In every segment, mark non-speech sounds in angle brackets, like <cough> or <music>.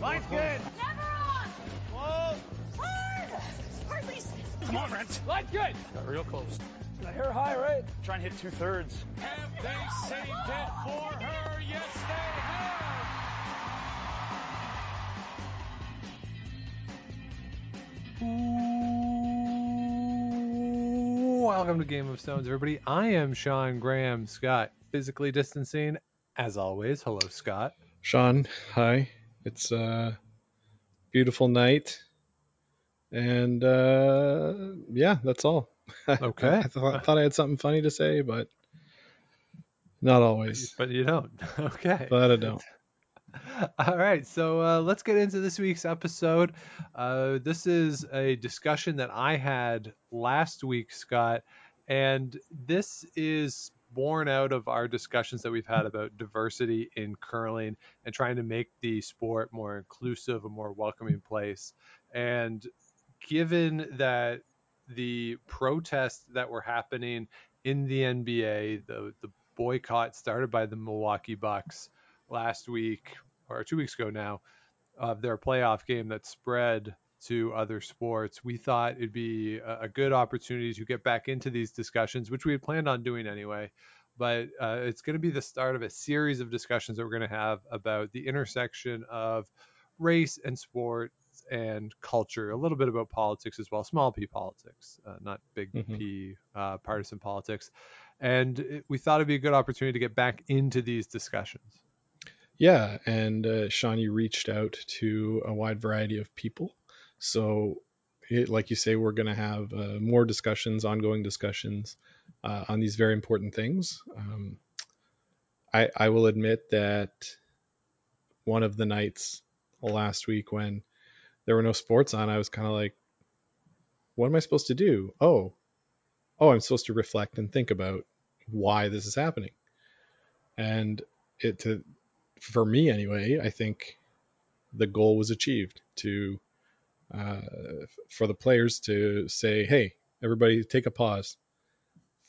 Line's good. Never on. Whoa. Hard. Hard, Reese. Come on, Brent. Line's good. Got real close. The hair high, right? Try and hit two thirds. Have they saved it for her? Yes, they have. Welcome to Game of Stones, everybody. I am Sean Graham Scott, physically distancing as always. Hello, Scott. Sean, hi. It's a beautiful night. And uh, yeah, that's all. <laughs> Okay. I thought, thought I had something funny to say, but not always. But you don't. <laughs> Okay. But I don't. <laughs> All right, so uh, let's get into this week's episode. Uh, this is a discussion that I had last week, Scott, and this is born out of our discussions that we've had about diversity in curling and trying to make the sport more inclusive, a more welcoming place. And given that the protests that were happening in the NBA, the the boycott started by the Milwaukee Bucks last week or two weeks ago now of their playoff game that spread to other sports. We thought it'd be a, a good opportunity to get back into these discussions, which we had planned on doing anyway. But uh, it's going to be the start of a series of discussions that we're going to have about the intersection of race and sport and culture, a little bit about politics as well, small p politics, uh, not big Mhm. p uh, partisan politics. And it, we thought it'd be a good opportunity to get back into these discussions. Yeah. And uh, Sean, you reached out to a wide variety of people. So, it, like you say, we're going to have uh, more discussions, ongoing discussions uh, on these very important things. Um, I, I will admit that one of the nights last week when there were no sports on, I was kind of like, what am I supposed to do? Oh, oh, I'm supposed to reflect and think about why this is happening. And it to for me anyway, I think the goal was achieved to uh, for the players to say, hey, everybody, take a pause,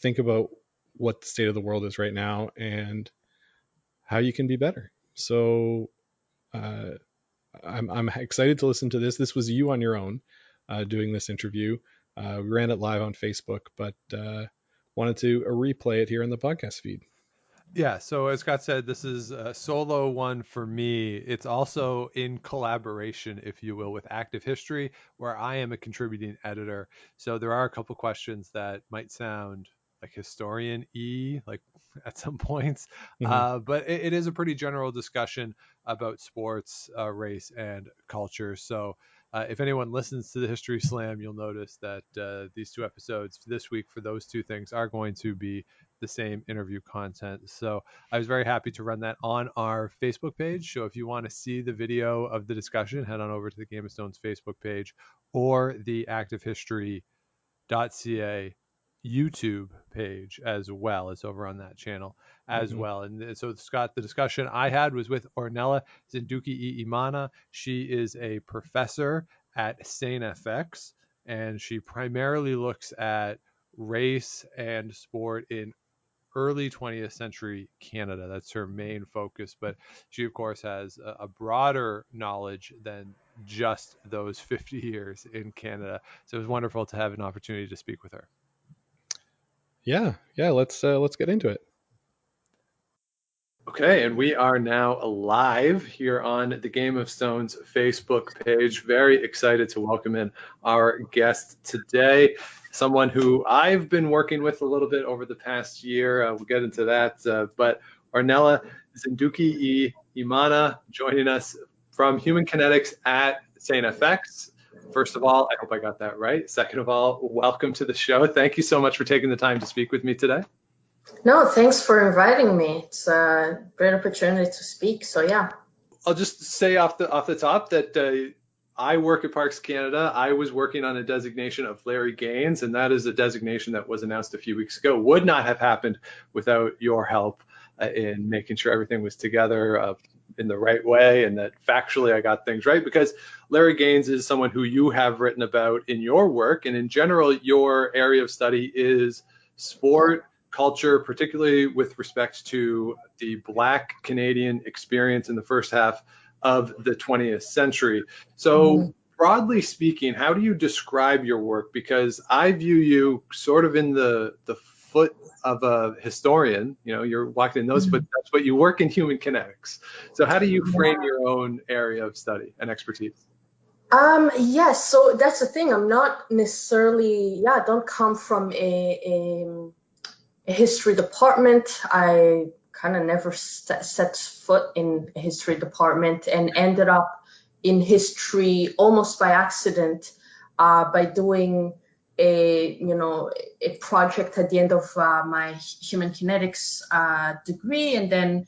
think about what the state of the world is right now and how you can be better. So uh, I'm, I'm excited to listen to this. This was you on your own uh, doing this interview. Uh, we ran it live on Facebook, but uh, wanted to replay it here in the podcast feed. Yeah, so as Scott said, this is a solo one for me. It's also in collaboration, if you will, with Active History, where I am a contributing editor. So there are a couple questions that might sound like historian e like <laughs> at some points Mhm. uh, but it, it is a pretty general discussion about sports uh, race and culture so uh, if anyone listens to the history slam you'll notice that uh, these two episodes this week for those two things are going to be the same interview content so i was very happy to run that on our facebook page so if you want to see the video of the discussion head on over to the game of stones facebook page or the activehistory.ca YouTube page as well. It's over on that channel as Mhm. well. And so, Scott, the discussion I had was with Ornella Nzindukiyimana. She is a professor at St. FX, and she primarily looks at race and sport in early 20th century Canada. That's her main focus. But she, of course, has a, a broader knowledge than just those <laughs> 50 years in Canada. So it was wonderful to have an opportunity to speak with her. Yeah, yeah. Let's uh, let's get into it. Okay, and we are now live here on the Game of Stones Facebook page. Very excited to welcome in our guest today, someone who I've been working with a little bit over the past year. Uh, we'll get into that. Uh, but Ornella Zinduki. Imana joining us from Human Kinetics at St. FX. First of all, I hope I got that right. Second of all, welcome to the show. Thank you so much for taking the time to speak with me today. No, thanks for inviting me. It's a great opportunity to speak. So yeah. I'll just say off the off the top that uh, I work at Parks Canada. I was working on a designation of Larry Gaines, and that is a designation that was announced a few weeks ago. Would not have happened without your help uh, in making sure everything was together uh, in the right way, and that factually I got things right. Because Larry Gaines is someone who you have written about in your work, and in general, your area of study is sport culture, particularly with respect to the Black Canadian experience in the first half of the 20th century. So, broadly speaking, how do you describe your work? Because I view you sort of in the the foot of a historian. You know, you're walking in those Mhm. footsteps, but you work in human kinetics. So, how do you frame your own area of study and expertise? Um, yes, so that's the thing. I'm not necessarily, yeah, I don't come from a, a, a history department. I kind of never st- set foot in history department and ended up in history almost by accident uh, by doing a you know a project at the end of uh, my human kinetics uh, degree and then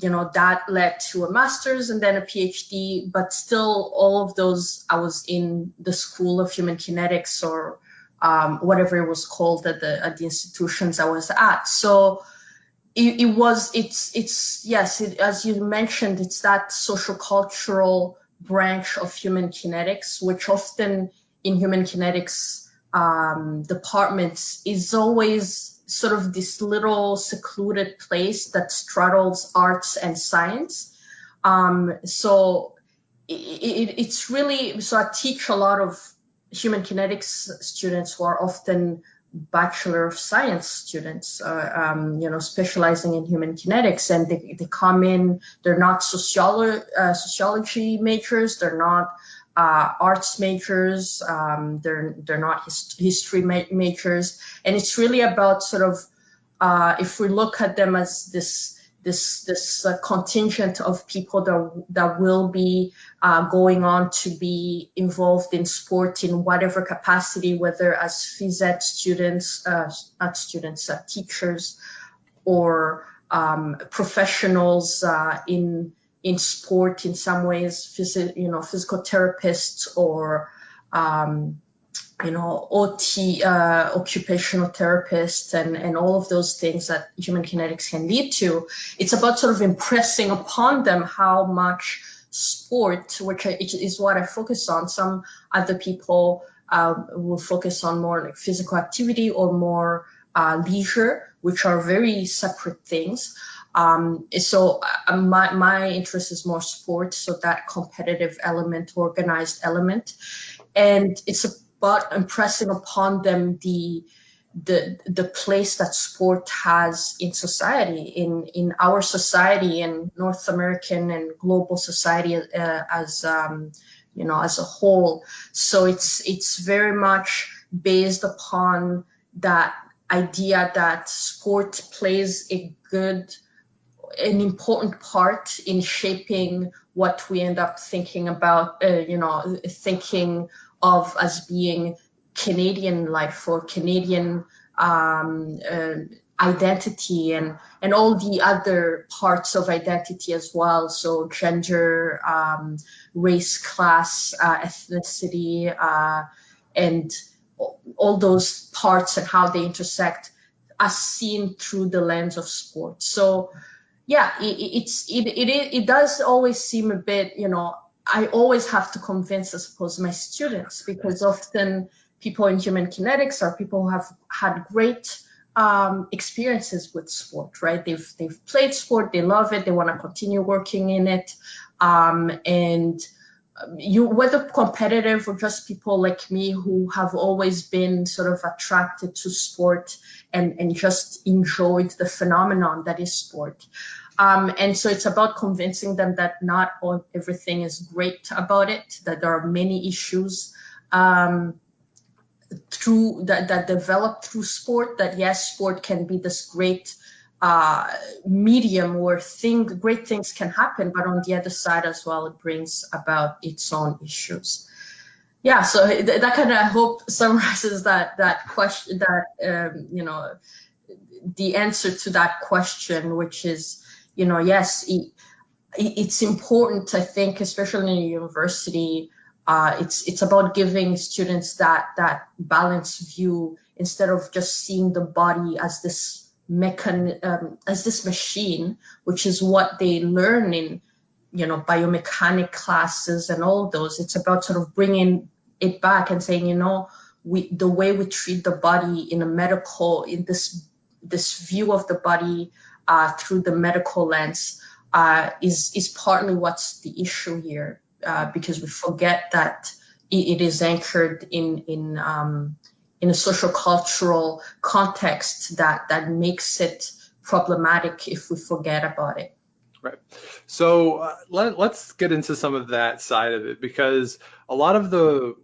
you know that led to a master's and then a phd but still all of those i was in the school of human kinetics or um, whatever it was called at the at the institutions i was at so it, it was it's it's yes it, as you mentioned it's that social cultural branch of human kinetics which often in human kinetics um, departments is always sort of this little secluded place that straddles arts and science. Um, so it, it, it's really so I teach a lot of human kinetics students who are often bachelor of science students, uh, um, you know, specializing in human kinetics, and they, they come in. They're not sociolo- uh, sociology majors. They're not uh, arts majors. Um, they're they're not his, history ma- majors, and it's really about sort of uh, if we look at them as this this this uh, contingent of people that that will be uh, going on to be involved in sport in whatever capacity, whether as phys ed students, uh, not students, uh, teachers, or um, professionals uh, in in sport in some ways, phys- you know, physical therapists or um, you know, OT, uh, occupational therapists, and, and all of those things that human kinetics can lead to. It's about sort of impressing upon them how much sport, which is what I focus on. Some other people um, will focus on more like physical activity or more uh, leisure, which are very separate things. Um, so uh, my, my interest is more sport, so that competitive element, organized element. And it's about impressing upon them the the the place that sport has in society, in in our society, in North American and global society uh, as um, you know as a whole. So it's it's very much based upon that idea that sport plays a good an important part in shaping what we end up thinking about, uh, you know, thinking of as being Canadian life or Canadian um, uh, identity and and all the other parts of identity as well. So gender, um, race, class, uh, ethnicity, uh, and all those parts and how they intersect as seen through the lens of sport. So yeah, it, it's it, it it does always seem a bit, you know, I always have to convince, I suppose, my students because often people in human kinetics are people who have had great um, experiences with sport, right? They've they've played sport, they love it, they want to continue working in it, um, and you whether competitive or just people like me who have always been sort of attracted to sport and and just enjoyed the phenomenon that is sport um, and so it's about convincing them that not all everything is great about it that there are many issues um, through that that develop through sport that yes sport can be this great uh, medium where thing, great things can happen, but on the other side as well, it brings about its own issues. Yeah, so th- that kind of I hope <laughs> summarizes that that question, that um, you know, the answer to that question, which is, you know, yes, it, it's important, I think, especially in a university. Uh, it's it's about giving students that that balanced view instead of just seeing the body as this mechan um, as this machine, which is what they learn in, you know, biomechanic classes and all those. It's about sort of bringing it back and saying, you know, we the way we treat the body in a medical in this this view of the body uh, through the medical lens uh, is is partly what's the issue here uh, because we forget that it, it is anchored in in um, in a social cultural context that that makes it problematic if we forget about it. Right. So uh, let, let's get into some of that side of it because a lot of the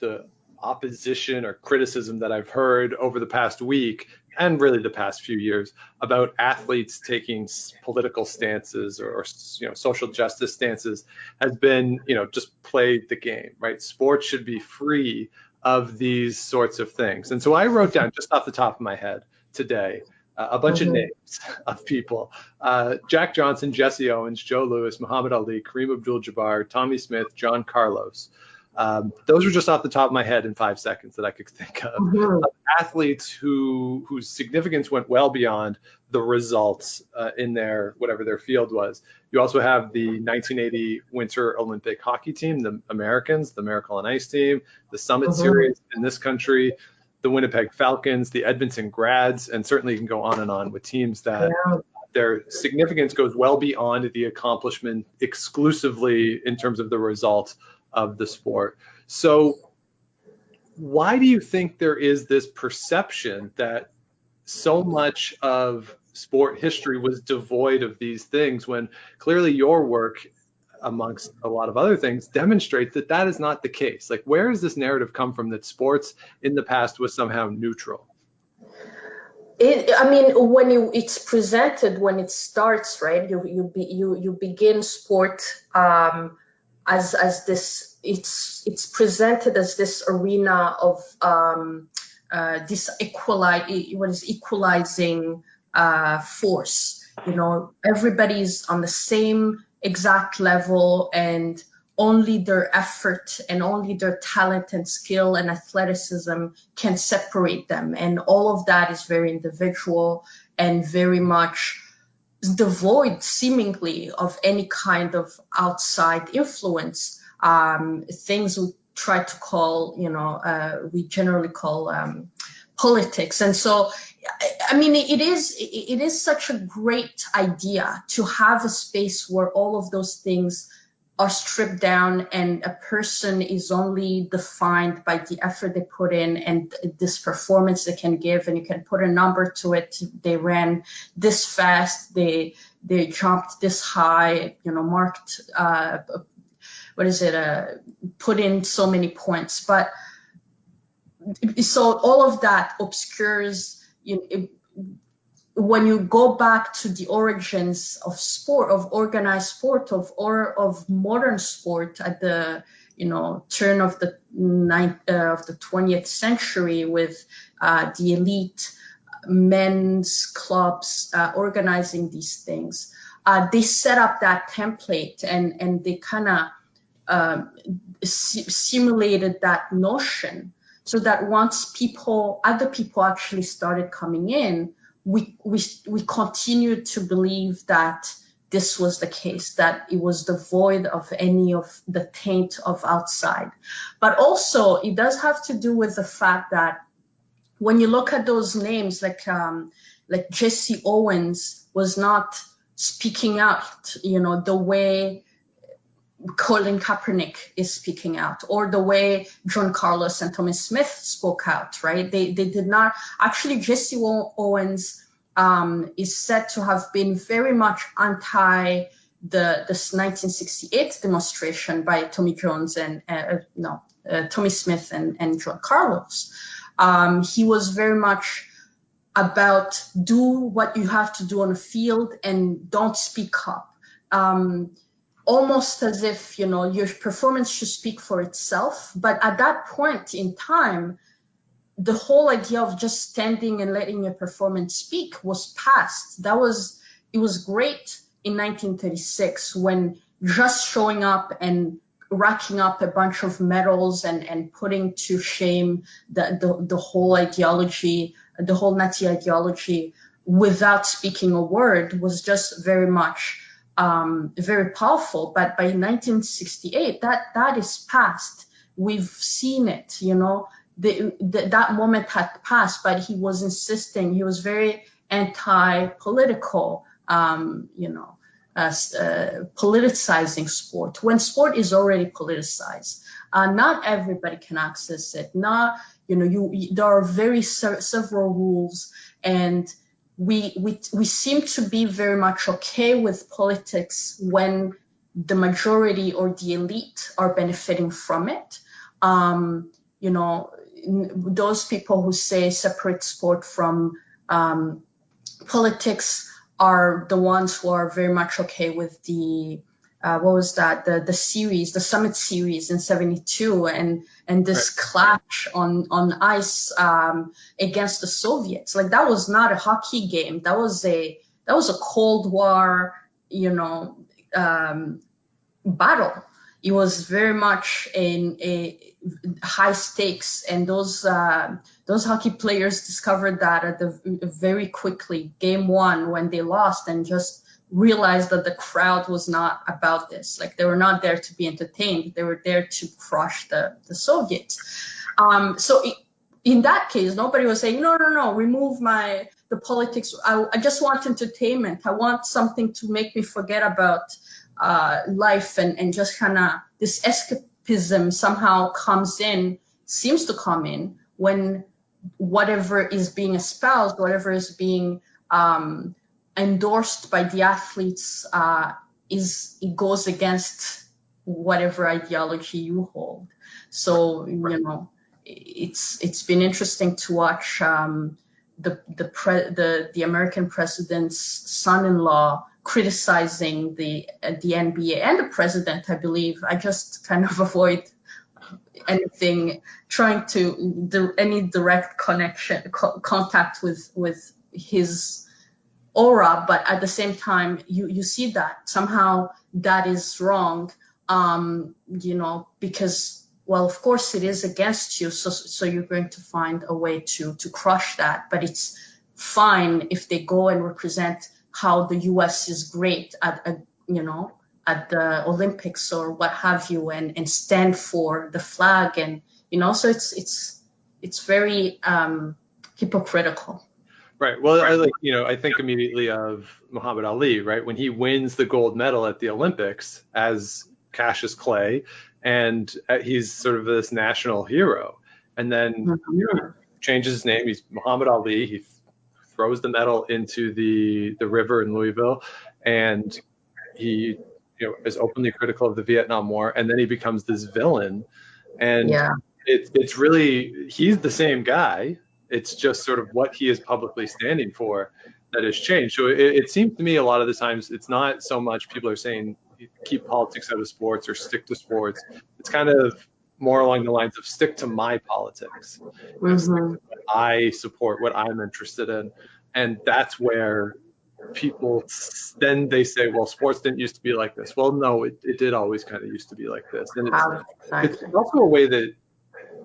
the opposition or criticism that I've heard over the past week and really the past few years about athletes taking political stances or, or, you know social justice stances has been you know just play the game right? Sports should be free of these sorts of things. And so i wrote down just off the top of my head today uh, a bunch mm-hmm. of names <laughs> of people. Uh, jack johnson jesse owens joe louis muhammad ali kareem abdul-jabbar tommie smith john carlos um, those are just off the top of my head in five seconds that I could think of. Mm-hmm. athletes who whose significance went well beyond the results uh, in their whatever their field was. You also have the 1980 Winter Olympic hockey team, the Americans, the Miracle on Ice team, the Summit mm-hmm. Series in this country, the Winnipeg Falcons, the Edmonton Grads, and certainly you can go on and on with teams that. Yeah. Their significance goes well beyond the accomplishment exclusively in terms of the result of the sport. So, why do you think there is this perception that so much of sport history was devoid of these things when clearly your work amongst a lot of other things demonstrates that that is not the case like where does this narrative come from that sports in the past was somehow neutral it, I mean, when you it's presented when it starts, right? You you be, you you begin sport um, as as this it's it's presented as this arena of um, uh, this equalize what is equalizing uh, force. You know, everybody's on the same exact level and only their effort and only their talent and skill and athleticism can separate them. And all of that is very individual and very much devoid seemingly of any kind of outside influence um, things we try to call you know uh, we generally call um, politics. And so i mean it is it is such a great idea to have a space where all of those things are stripped down and a person is only defined by the effort they put in and this performance they can give. And you can put a number to it. They ran this fast. They they jumped this high you know marked uh, what is it uh, put in so many points. But so all of that obscures you know, it, when you go back to the origins of sport, of organized sport, of or of modern sport at the you know turn of the ninth uh, of the 20th century with uh, the elite men's clubs uh, organizing these things, uh, they set up that template and and they kind of um, simulated that notion so that once people other people actually started coming in we, we, we continued to believe that this was the case, that it was devoid of any of the taint of outside. But also, it does have to do with the fact that when you look at those names, like um, like Jesse Owens was not speaking out, you know, the way Colin Kaepernick is speaking out, or the way John Carlos and Tommie Smith spoke out, right? They they did not actually Jesse Owens um, is said to have been very much anti the this 1968 demonstration by Tommy Jones and uh, uh, no uh, Tommie Smith and and John Carlos. Um, he was very much about do what you have to do on the field and don't speak up. Um, almost as if you know your performance should speak for itself. But at that point in time the whole idea of just standing and letting your performance speak was past that was it was great in 1936 when just showing up and racking up a bunch of medals and, and putting to shame the, the, the whole ideology, the whole Nazi ideology without speaking a word was just very much um, very powerful. But by 1968, that that is past. We've seen it, you know. The, the, that moment had passed, but he was insisting. He was very anti-political, um, you know. uh, uh, politicizing sport when sport is already politicized. Uh, not everybody can access it. Not you know you, there are very se- several rules and we, we we seem to be very much okay with politics when the majority or the elite are benefiting from it. Um, you know, those people who say separate sport from um, politics are the ones who are very much okay with the uh, what was that the the series the summit series in 72 and and this right. clash on on ice um, against the soviets. Like that was not a hockey game. That was a that was a cold war you know um, battle. It was very much in a high stakes and those uh, those hockey players discovered that at the very quickly. Game one when they lost and just realized that the crowd was not about this. Like they were not there to be entertained. They were there to crush the the soviets. Um, so it, in that case nobody was saying no no no remove my the politics. I, I just want entertainment. I want something to make me forget about uh, life and, and just kind of this escapism somehow comes in, seems to come in when whatever is being espoused, whatever is being um, endorsed by the athletes, uh, is it goes against whatever ideology you hold. So you know, it's it's been interesting to watch um, the the pre- the the American president's son-in-law criticizing the uh, the NBA and the president. I believe I just kind of <laughs> avoid anything trying to do any direct connection co- contact with with his aura but at the same time you you see that somehow that is wrong um you know because well of course it is against you so so you're going to find a way to to crush that but it's fine if they go and represent how the US is great at, at you know at the Olympics or what have you and and stand for the flag and you know so it's it's it's very um hypocritical Right. Well, I like, you know, I think immediately of Muhammad Ali, right? When he wins the gold medal at the Olympics as Cassius Clay, and uh, he's sort of this national hero. And then mm-hmm. you know, changes his name. He's Muhammad Ali. He throws the medal into the the river in Louisville, and he you know is openly critical of the Vietnam War, and then he becomes this villain. And yeah. it's it's really he's the same guy. It's just sort of what he is publicly standing for that has changed. So it, it seems to me a lot of the times it's not so much people are saying keep politics out of sports or stick to sports. It's kind of more along the lines of stick to my politics. Mm-hmm. I support what I'm interested in. And that's where people then they say, well, sports didn't used to be like this. Well, no, it, it did always kind of used to be like this. And it's, it's also a way that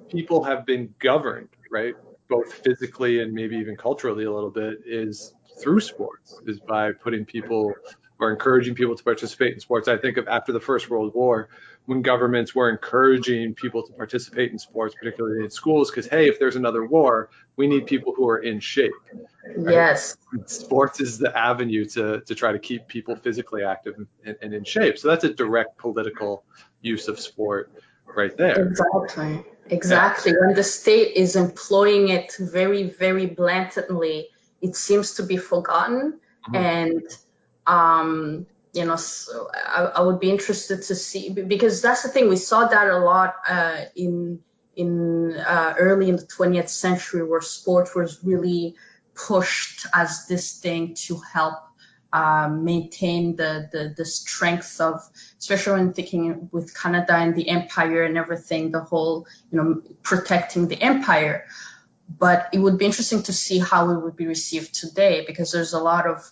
people have been governed, right? Both physically and maybe even culturally a little bit is through sports, is by putting people or encouraging people to participate in sports. I think of after the First World War, when governments were encouraging people to participate in sports, particularly in schools, because hey, if there's another war, we need people who are in shape. Right? Yes. Sports is the avenue to to try to keep people physically active and, and in shape. So that's a direct political use of sport right there. Exactly. Exactly. Yeah. When the state is employing it very, very blatantly, it seems to be forgotten. Mm-hmm. And um, you know, so I, I, would be interested to see because that's the thing we saw that a lot uh, in in uh, early in the 20th century where sport was really pushed as this thing to help maintain the, the the strength of, especially when thinking with Canada and the empire and everything, the whole you know protecting the empire. But it would be interesting to see how it would be received today because there's a lot of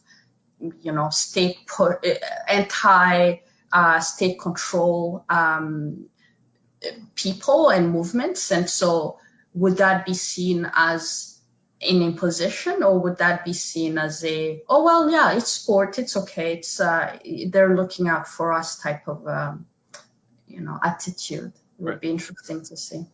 you know, state put, anti uh, state control um, people and movements. And so, would that be seen as an imposition, or would that be seen as a, oh well, yeah, it's sport, it's okay, it's uh, they're looking out for us type of, um, you know, attitude? It would right. be interesting to see.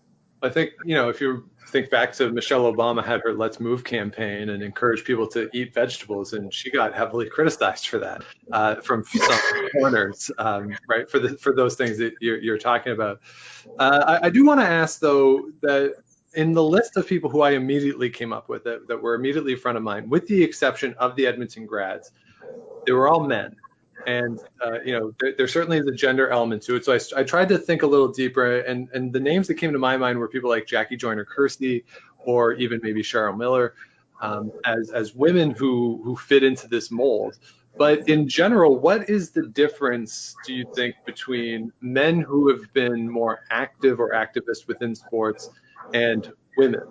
I think you know if you think back to Michelle Obama had her Let's Move campaign and encouraged people to eat vegetables, and she got heavily <laughs> criticized for that uh, from some corners, um, right? For the for those things that you're, you're talking about. Uh, I, I do want to ask though that in the list of people who I immediately came up with that, that were immediately in front of mine, with the exception of the Edmonton grads, they were all men and uh, you know there, there, certainly is a gender element to it. So I, I, tried to think a little deeper, and and the names that came to my mind were people like Jackie Joyner Kersee, or even maybe Cheryl Miller, um, as as women who who fit into this mold. But in general, what is the difference, do you think, between men who have been more active or activists within sports and women?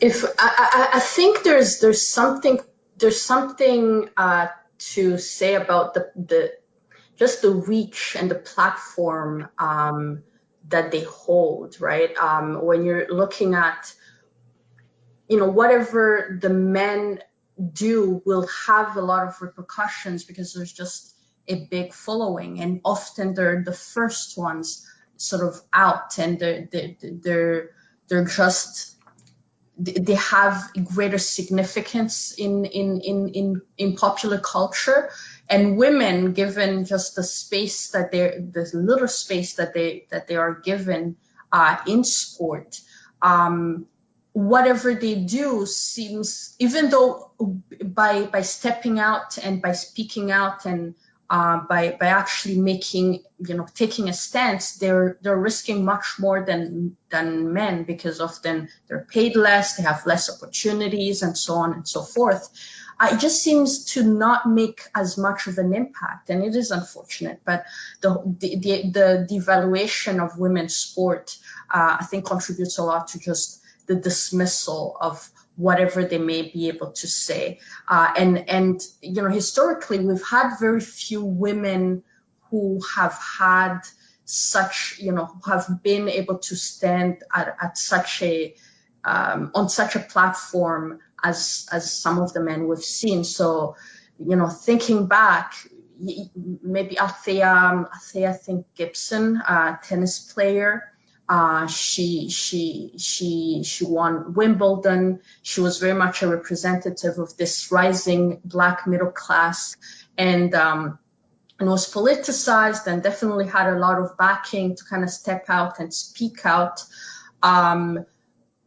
If I, I, I think there's there's something there's something uh, to say about the the just the reach and the platform um, that they hold, right? Um, when you're looking at, you know, whatever the men do will have a lot of repercussions because there's just a big following, and often they're the first ones sort of out, and they're they're they're, they're just they have greater significance in, in, in, in, in popular culture. And women given just the space that they're the little space that they that they are given uh, in sport um, whatever they do seems even though by by stepping out and by speaking out and uh, by by actually making you know taking a stance they're they're risking much more than than men because often they're paid less they have less opportunities and so on and so forth. Uh, it just seems to not make as much of an impact and it is unfortunate but the the the, the devaluation of women's sport uh, i think contributes a lot to just the dismissal of whatever they may be able to say. Uh, and and you know historically we've had very few women who have had such you know who have been able to stand at, at such a um, on such a platform as as some of the men we've seen. So you know thinking back. Maybe Althea, Althea, I think Gibson, uh, tennis player, uh, she she she she won Wimbledon. She was very much a representative of this rising black middle class, and um, and was politicized and definitely had a lot of backing to kind of step out and speak out. Um,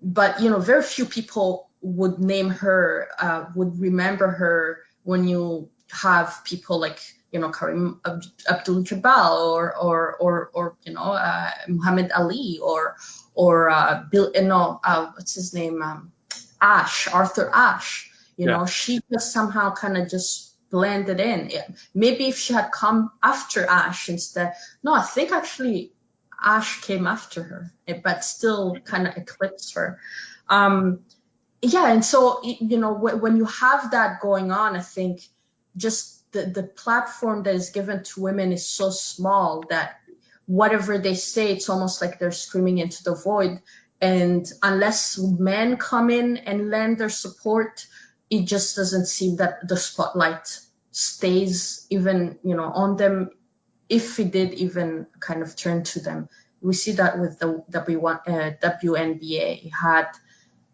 but you know, very few people would name her, uh, would remember her when you have people like you know Kareem Abdul-Jabbar or or or or you know uh, Muhammad Ali or or uh, Bill you know uh, what's his name um, Ashe Arthur Ashe. You yeah. know she just somehow kind of just blended in. Maybe if she had come after Ashe instead no I think actually Ashe came after her but still kind of eclipsed her. Um, yeah and so you know when you have that going on I think just the, the platform that is given to women is so small that whatever they say, it's almost like they're screaming into the void. And unless men come in and lend their support, it just doesn't seem that the spotlight stays even, you know, on them. If it did even kind of turn to them, we see that with the W1, uh, WNBA. It had,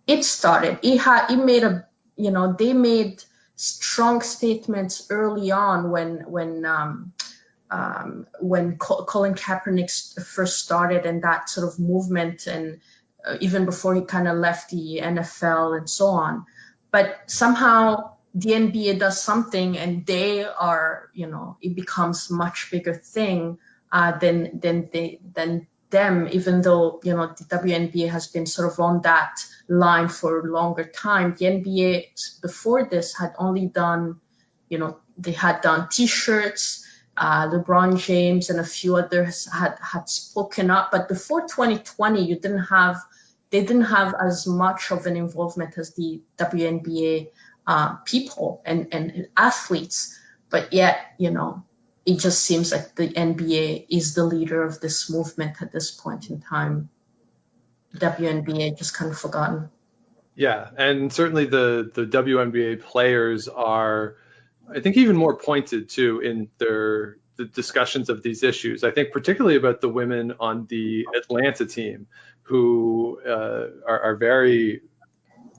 it started, it had, it made a, you know, they made strong statements early on when when um, um, when Colin Kaepernick first started and that sort of movement, and uh, even before he kind of left the NFL and so on. But somehow the NBA does something, and they are, you know, it becomes much bigger thing uh, than than they than them, even though you know the WNBA has been sort of on that line for a longer time. The NBA before this had only done, you know, they had done T-shirts. Uh, LeBron James and a few others had had spoken up, but before 2020, you didn't have they didn't have as much of an involvement as the WNBA uh, people and, and athletes. But yet, you know, it just seems like the NBA is the leader of this movement at this point in time. WNBA just kind of forgotten. Yeah, and certainly the the WNBA players are, I think, even more pointed too in their the discussions of these issues. I think particularly about the women on the Atlanta team who uh, are, are, very,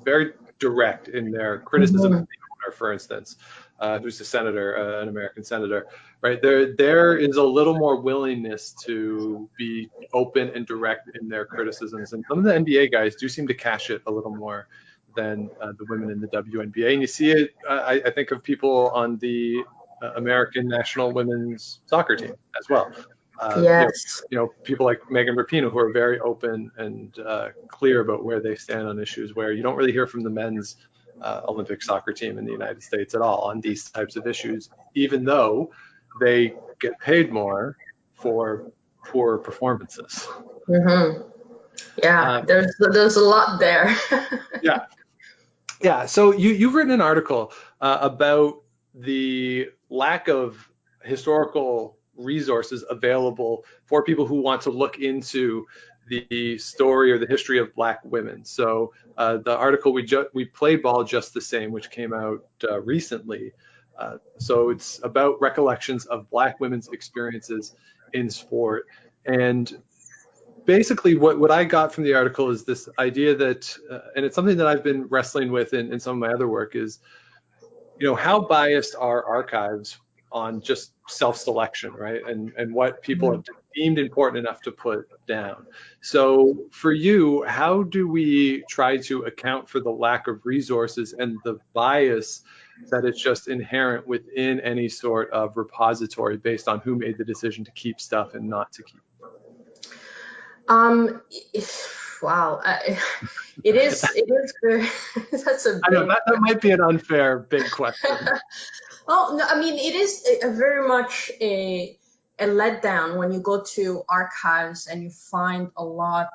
very direct in their criticism mm-hmm. of the owner, for instance, uh, who's a senator, uh, an American senator, right? There, there is a little more willingness to be open and direct in their criticisms, and some of the NBA guys do seem to cash it a little more than uh, the women in the WNBA. And you see it, I, I think of people on the uh, American national women's soccer team as well. Uh, yes. You know, you know, people like Megan Rapinoe who are very open and uh, clear about where they stand on issues where you don't really hear from the men's uh, Olympic soccer team in the United States at all on these types of issues, even though they get paid more for poor performances. Mm-hmm. Yeah, um, there's there's a lot there. <laughs> yeah, yeah. So you you've written an article uh, about the lack of historical resources available for people who want to look into the story or the history of black women. So uh, the article we ju- we played ball just the same, which came out uh, recently. Uh, so it's about recollections of black women's experiences in sport. And basically what, what I got from the article is this idea that, uh, and it's something that I've been wrestling with in, in some of my other work is, you know, how biased are archives on just self-selection, right? And and what people have deemed important enough to put down. So for you, how do we try to account for the lack of resources and the bias that is just inherent within any sort of repository based on who made the decision to keep stuff and not to keep? Um, wow, it is. It is. <laughs> That's a. I know that, that might be an unfair big question. <laughs> well, no, I mean it is a, a very much a a letdown when you go to archives and you find a lot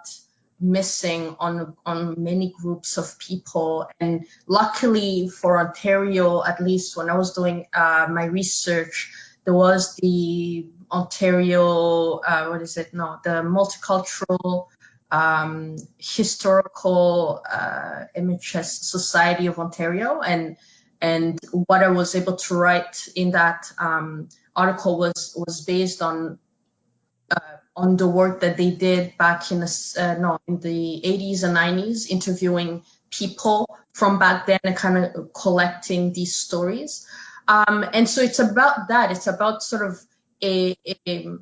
missing on on many groups of people. And luckily for ontario at least when i was doing uh, my research there was the ontario uh, what is it? No the multicultural um, historical uh, mhs society of ontario. And and what i was able to write in that um, article was was based on on the work that they did back in the uh, no in the 80s and 90s, interviewing people from back then and kind of collecting these stories. Um, and so it's about that. It's about sort of a, a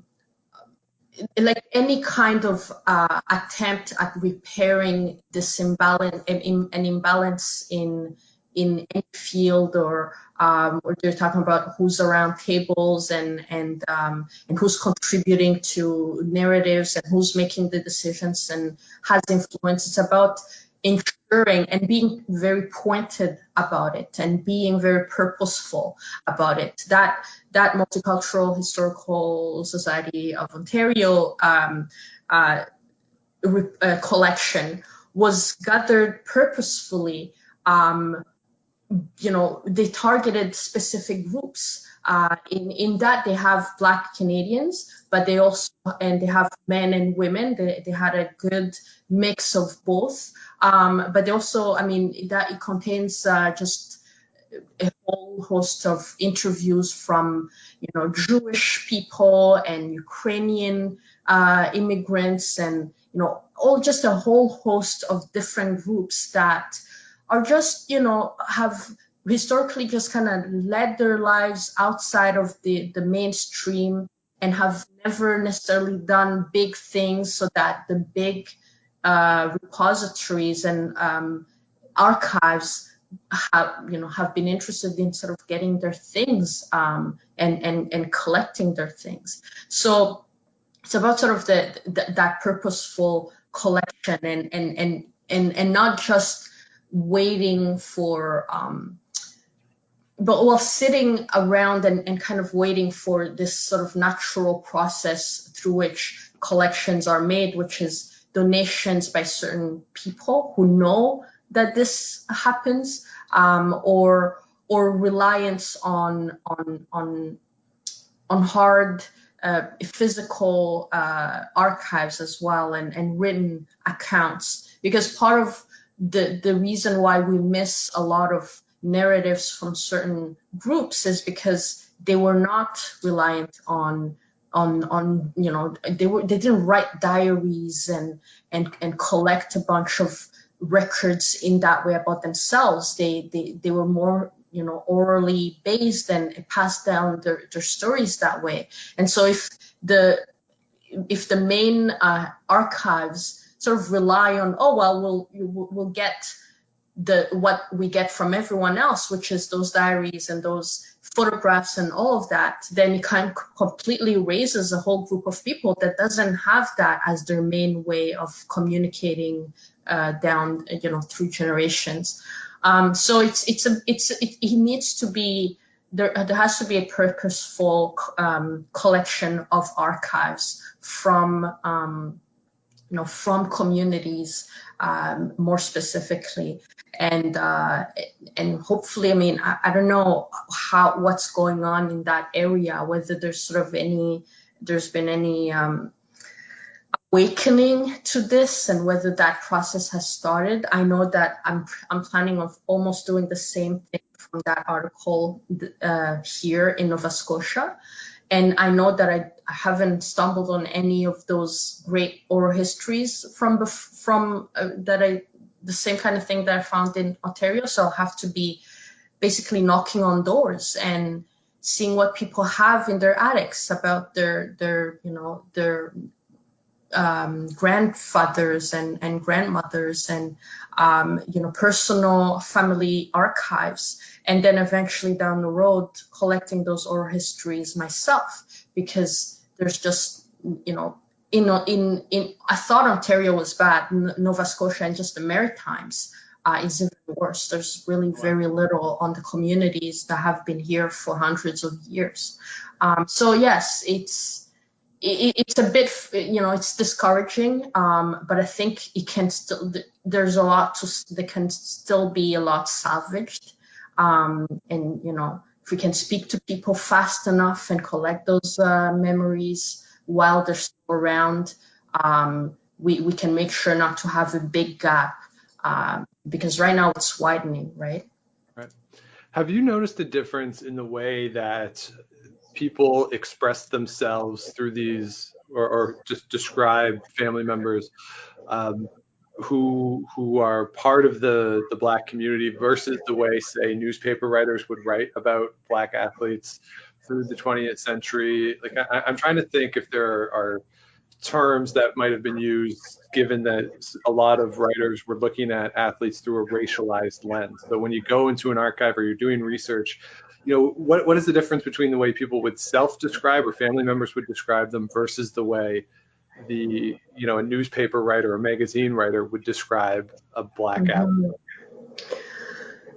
like any kind of uh, attempt at repairing this imbalance, an, an imbalance in in any field or um, or they're talking about who's around tables and and um, and who's contributing to narratives and who's making the decisions and has influence. It's about ensuring and being very pointed about it and being very purposeful about it. That that multicultural historical society of Ontario um, uh, uh, collection was gathered purposefully um, you know, they targeted specific groups. Uh, in in that they have Black Canadians, but they also and they have men and women. They they had a good mix of both. Um, but they also, I mean, that it contains uh, just a whole host of interviews from you know Jewish people and Ukrainian uh, immigrants and you know all just a whole host of different groups that are just, you know, have historically just kind of led their lives outside of the, the mainstream and have never necessarily done big things so that the big uh, repositories and um, archives have you know have been interested in sort of getting their things um, and and and collecting their things. So it's about sort of the, the that purposeful collection and and and and and not just waiting for um, but while sitting around and, and kind of waiting for this sort of natural process through which collections are made, which is donations by certain people who know that this happens, um, or or reliance on on on on hard uh, physical uh, archives as well and, and written accounts. Because part of the the reason why we miss a lot of narratives from certain groups is because they were not reliant on on on you know they were they didn't write diaries and and and collect a bunch of records in that way about themselves. They they, they were more you know orally based and passed down their, their stories that way. And so if the if the main uh, archives sort of rely on oh well we'll we'll get the what we get from everyone else which is those diaries and those photographs and all of that then it kind of completely raises a whole group of people that doesn't have that as their main way of communicating uh, down you know through generations. Um, so it's it's a it's it, it needs to be there, there has to be a purposeful um, collection of archives from um, you know from communities um, more specifically. And uh, and hopefully I mean I, I, don't know how what's going on in that area whether there's sort of any there's been any um, awakening to this and whether that process has started. I know that I'm I'm planning of almost doing the same thing from that article uh, here in Nova Scotia and I know that I haven't stumbled on any of those great oral histories from from uh, that I the same kind of thing that I found in Ontario. So I'll have to be basically knocking on doors and seeing what people have in their attics about their their you know their um, grandfathers and, and grandmothers and um, you know personal family archives and then eventually down the road collecting those oral histories myself because there's just you know in in in I thought Ontario was bad. Nova Scotia and just the Maritimes uh, is even worse. There's really very little on the communities that have been here for hundreds of years. Um, so yes it's it's a bit you know it's discouraging um, but i think it can still there's a lot to there can still be a lot salvaged um, and you know if we can speak to people fast enough and collect those uh, memories while they're still around um, we, we can make sure not to have a big gap um, because right now it's widening right? Right. Have you noticed a difference in the way that people express themselves through these or, or just describe family members um, who who are part of the the black community versus the way say newspaper writers would write about black athletes through the 20th century. Like I, i'm trying to think if there are terms that might have been used given that a lot of writers were looking at athletes through a racialized lens. But when you go into an archive or you're doing research you know, what what is the difference between the way people would self-describe or family members would describe them versus the way the you know a newspaper writer or magazine writer would describe a black mm-hmm. athlete?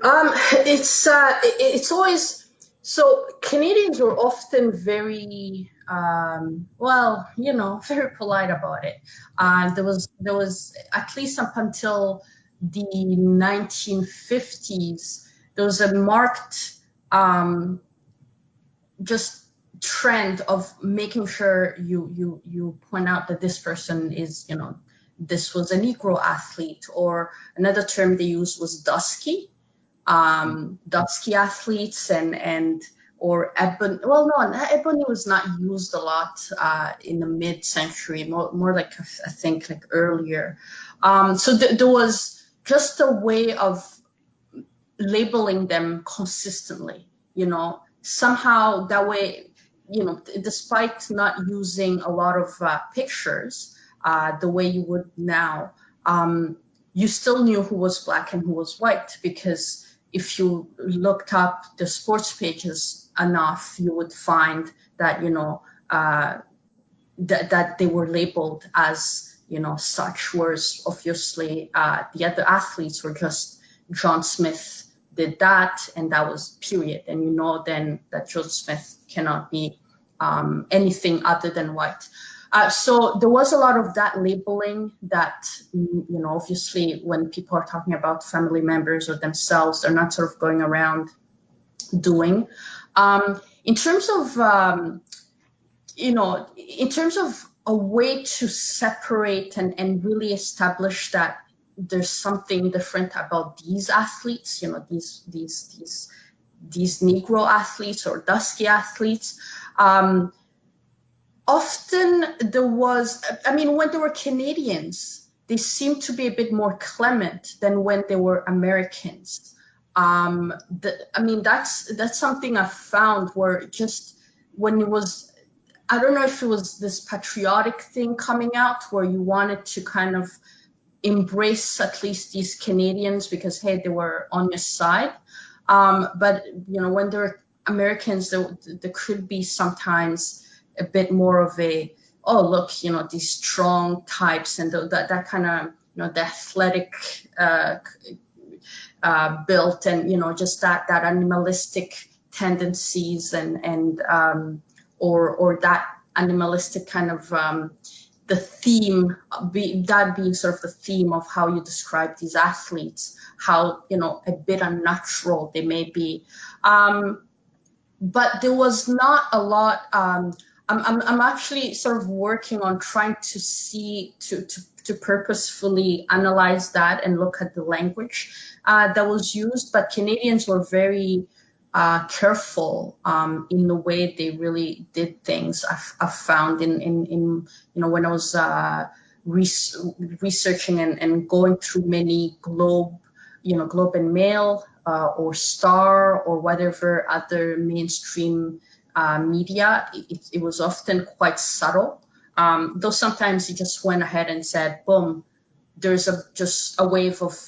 Um, it's uh, it's always so Canadians were often very um, well, you know, very polite about it. Uh, there was there was at least up until the 1950s, there was a marked um, just trend of making sure you you you point out that this person is you know this was a negro athlete or another term they used was dusky. Um, dusky athletes and and or ebony well no ebony was not used a lot uh, in the mid century more, more like i think like earlier. Um, so th- there was just a way of labeling them consistently you know. Somehow that way you know despite not using a lot of uh, pictures uh, the way you would now um, you still knew who was black and who was white because if you looked up the sports pages enough you would find that you know uh, that, that they were labeled as you know such whereas obviously uh, the other athletes were just John Smith did that and that was period. And you know then that John Smith cannot be um, anything other than white. Uh, so there was a lot of that labeling that, you know, obviously when people are talking about family members or themselves, they're not sort of going around doing. Um, in terms of, um, you know, in terms of a way to separate and, and really establish that there's something different about these athletes, you know, these these these these Negro athletes or dusky athletes. Um, often there was, I mean, when there were Canadians, they seemed to be a bit more clement than when they were Americans. Um, the, I mean, that's that's something I found where just when it was, I don't know if it was this patriotic thing coming out where you wanted to kind of embrace at least these Canadians because hey, they were on your side. Um, but you know, when they're Americans, there, there could be sometimes a bit more of a oh look, you know, these strong types and the, that that kind of you know the athletic uh, uh, built and you know just that that animalistic tendencies and and um, or or that animalistic kind of um, the theme be, that being sort of the theme of how you describe these athletes how you know a bit unnatural they may be. Um, but there was not a lot um, I'm, I'm, actually sort of working on trying to see to, to, to purposefully analyze that and look at the language uh, that was used but canadians were very uh, careful um, in the way they really did things. I've, found in, in, in, you know, when I was uh, res- researching and, and going through many Globe, you know, Globe and Mail uh, or Star or whatever other mainstream uh, media, it, it, was often quite subtle. Um, though sometimes he just went ahead and said, boom, there's a just a wave of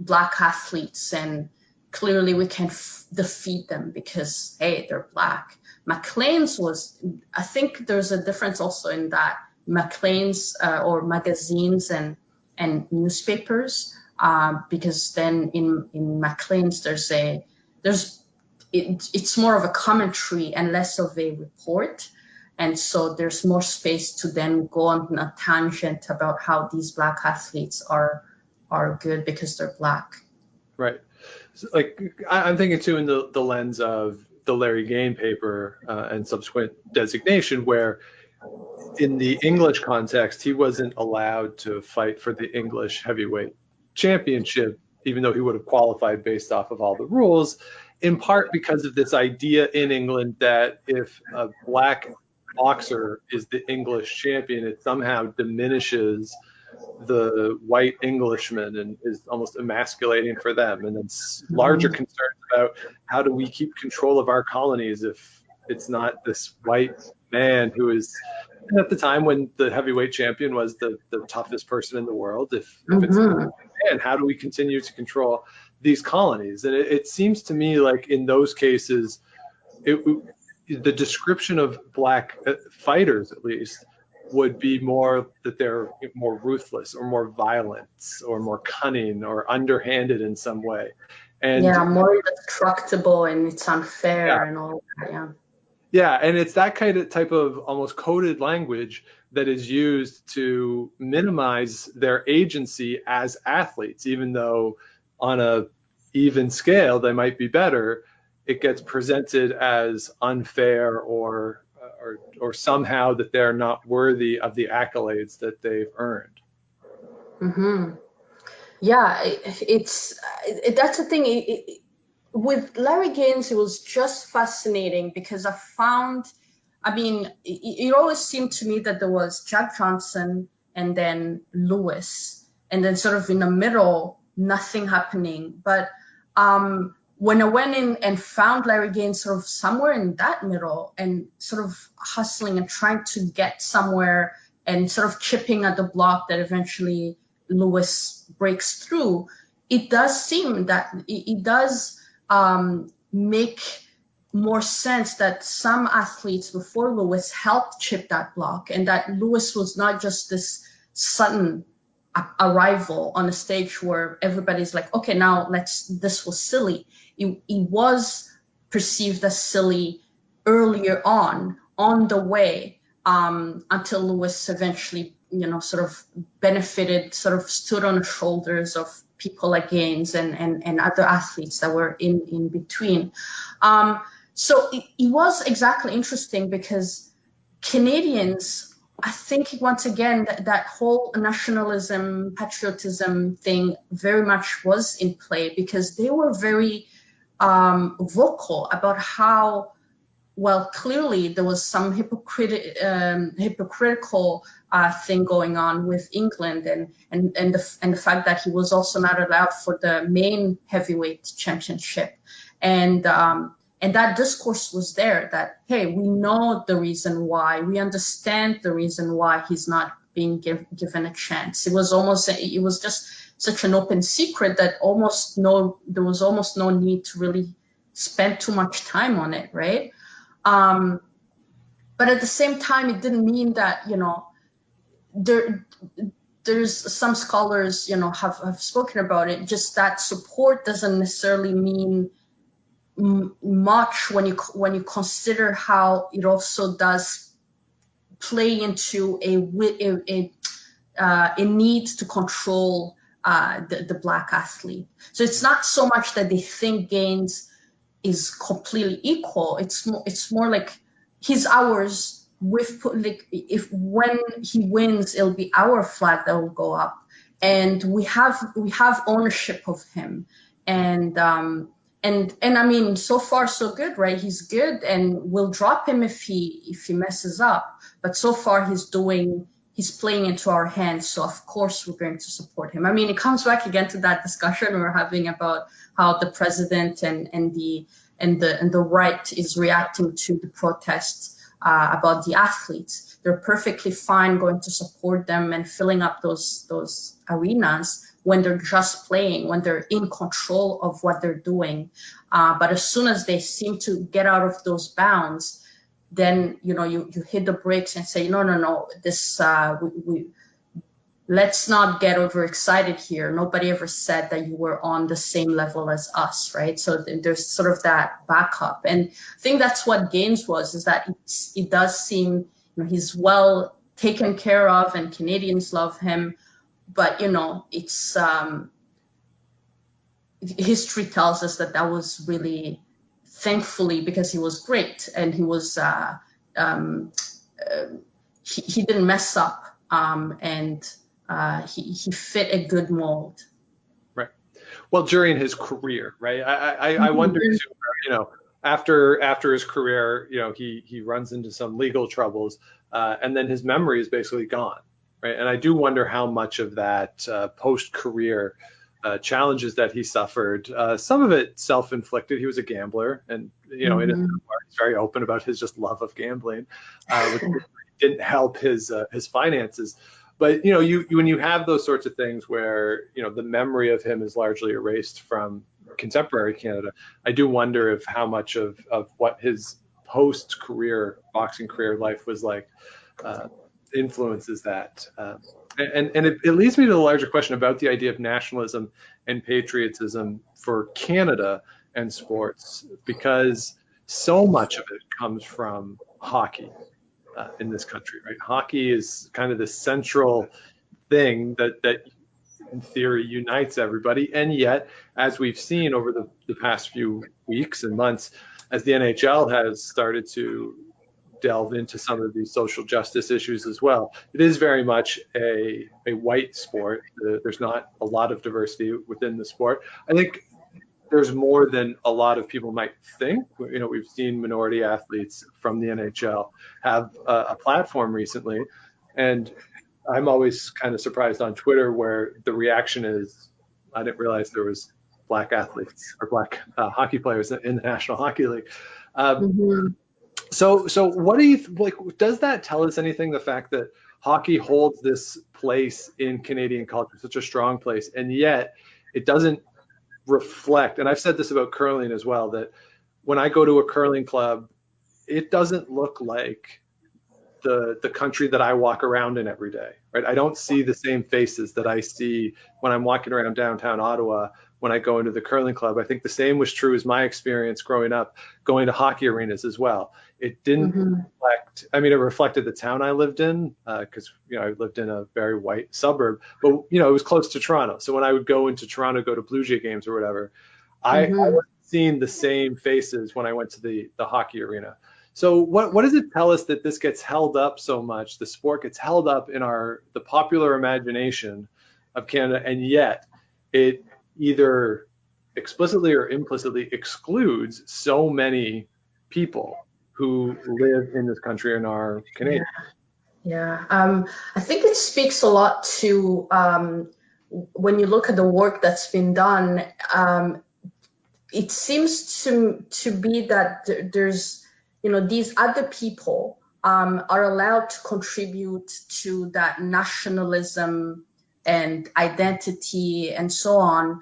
black athletes and clearly we can f- defeat them because hey they're black maclean's was i think there's a difference also in that maclean's uh, or magazines and and newspapers uh, because then in in maclean's there's a there's it, it's more of a commentary and less of a report. And so there's more space to then go on a tangent about how these black athletes are are good because they're black. Right. Like I, am thinking too in the, the lens of the Larry Gaines paper uh, and subsequent designation, where in the English context, he wasn't allowed to fight for the English heavyweight championship, even though he would have qualified based off of all the rules, in part because of this idea in England that if a black boxer is the English champion, it somehow diminishes the white Englishman and is almost emasculating for them. And then larger mm-hmm. concerns about how do we keep control of our colonies if it's not this white man who is at the time when the heavyweight champion was the, the toughest person in the world. If, if it's mm-hmm. Man, how do we continue to control these colonies? And it, it seems to me like in those cases, it, the description of black uh, fighters, at least, would be more that they're more ruthless or more violent or more cunning or underhanded in some way. And yeah, more indestructible and it's unfair yeah. and all that. Yeah. Yeah, and it's that kind of type of almost coded language that is used to minimize their agency as athletes, even though on a even scale they might be better. It gets presented as unfair or or, or somehow that they're not worthy of the accolades that they've earned. Mm-hmm. Yeah, it, it's it, that's the thing. It, with Larry Gaines, it was just fascinating because I found, I mean, it, always seemed to me that there was Jack Johnson and then Louis, and then sort of in the middle, nothing happening. But um, when I went in and found Larry Gaines sort of somewhere in that middle and sort of hustling and trying to get somewhere and sort of chipping at the block that eventually Louis breaks through, it does seem that it, it does um, make more sense that some athletes before Louis helped chip that block and that Louis was not just this sudden arrival on a stage where everybody's like, okay, now let's, this was silly. It, it was perceived as silly earlier on on the way um, until Louis eventually, you know, sort of benefited, sort of stood on the shoulders of people like Gaines and, and, and other athletes that were in, in between. Um, so it, it was exactly interesting because Canadians, I think once again, that, that whole nationalism, patriotism thing very much was in play because they were very um, vocal about how well clearly there was some hypocrit- um, hypocritical thing going on with England and and and the and the fact that he was also not allowed for the main heavyweight championship. And um, and that discourse was there that hey we know the reason why. We understand the reason why he's not being give, given a chance. It was almost it was just such an open secret that almost no there was almost no need to really spend too much time on it right? Um, but at the same time it didn't mean that you know there there's some scholars you know have, have spoken about it just that support doesn't necessarily mean much when you when you consider how it also does play into a a, a, uh, a need to control uh, the, the black athlete. So it's not so much that they think Gaines is completely equal. It's more it's more like he's ours. With like if when he wins, it'll be our flag that will go up, and we have we have ownership of him, and um, and and I mean, so far so good, right? He's good, and we'll drop him if he if he messes up. But so far he's doing he's playing into our hands, so of course we're going to support him. I mean, it comes back again to that discussion we we're having about how the president and and the and the and the right is reacting to the protests uh, about the athletes. They're perfectly fine going to support them and filling up those those arenas when they're just playing, when they're in control of what they're doing. Uh, but as soon as they seem to get out of those bounds, then you know you, you hit the brakes and say no no no this uh, we, we let's not get overexcited here. Nobody ever said that you were on the same level as us, right? So there's sort of that backup, and I think that's what Gaines was is that it does seem you know, he's well taken care of and Canadians love him but you know, it's um, history tells us that that was really thankfully because he was great and he was uh, um, uh, he, he, didn't mess up um, and uh, he, he fit a good mold. Right. Well, during his career, right? I I, I mm-hmm. wonder you know, after after his career, you know, he he runs into some legal troubles, uh, and then his memory is basically gone right? And I do wonder how much of that uh, post-career uh, challenges that he suffered, uh, some of it self-inflicted. He was a gambler, and you know, mm-hmm. he's very open about his just love of gambling, uh, which <laughs> didn't help his uh, his finances. But you know, you, you when you have those sorts of things where you know the memory of him is largely erased from contemporary Canada, I do wonder if how much of of what his post-career boxing career life was like uh, influences that. Um, and and it, it, leads me to the larger question about the idea of nationalism and patriotism for Canada and sports, because so much of it comes from hockey uh, in this country, right? Hockey is kind of the central thing that that in theory unites everybody, and yet, as we've seen over the, the past few weeks and months, as the NHL has started to delve into some of these social justice issues as well. It is very much a, a white sport. There's not a lot of diversity within the sport. I think there's more than a lot of people might think. You know, we've seen minority athletes from the NHL have a, a platform recently, and I'm always kind of surprised on Twitter where the reaction is, I didn't realize there was black athletes or black uh, hockey players in the National Hockey League. Um, mm-hmm. So, so what do you like? Does that tell us anything? The fact that hockey holds this place in Canadian culture, such a strong place, and yet it doesn't reflect. And I've said this about curling as well. That when I go to a curling club, it doesn't look like the the country that I walk around in every day. Right? I don't see the same faces that I see when I'm walking around downtown Ottawa when I go into the curling club. I think the same was true as my experience growing up going to hockey arenas as well. It didn't mm-hmm. reflect, I mean, it reflected the town I lived in because, uh, you know, I lived in a very white suburb, but, you know, it was close to Toronto. So when I would go into Toronto, go to Blue Jay games or whatever, mm-hmm. I, I wasn't seeing the same faces when I went to the, the hockey arena. So what what does it tell us that this gets held up so much? The sport gets held up in our the popular imagination of Canada, and yet it either explicitly or implicitly excludes so many people who live in this country and are Canadian. Yeah, um, I think it speaks a lot to um, when you look at the work that's been done. Um, it seems to to be that there's you know these other people um, are allowed to contribute to that nationalism and identity and so on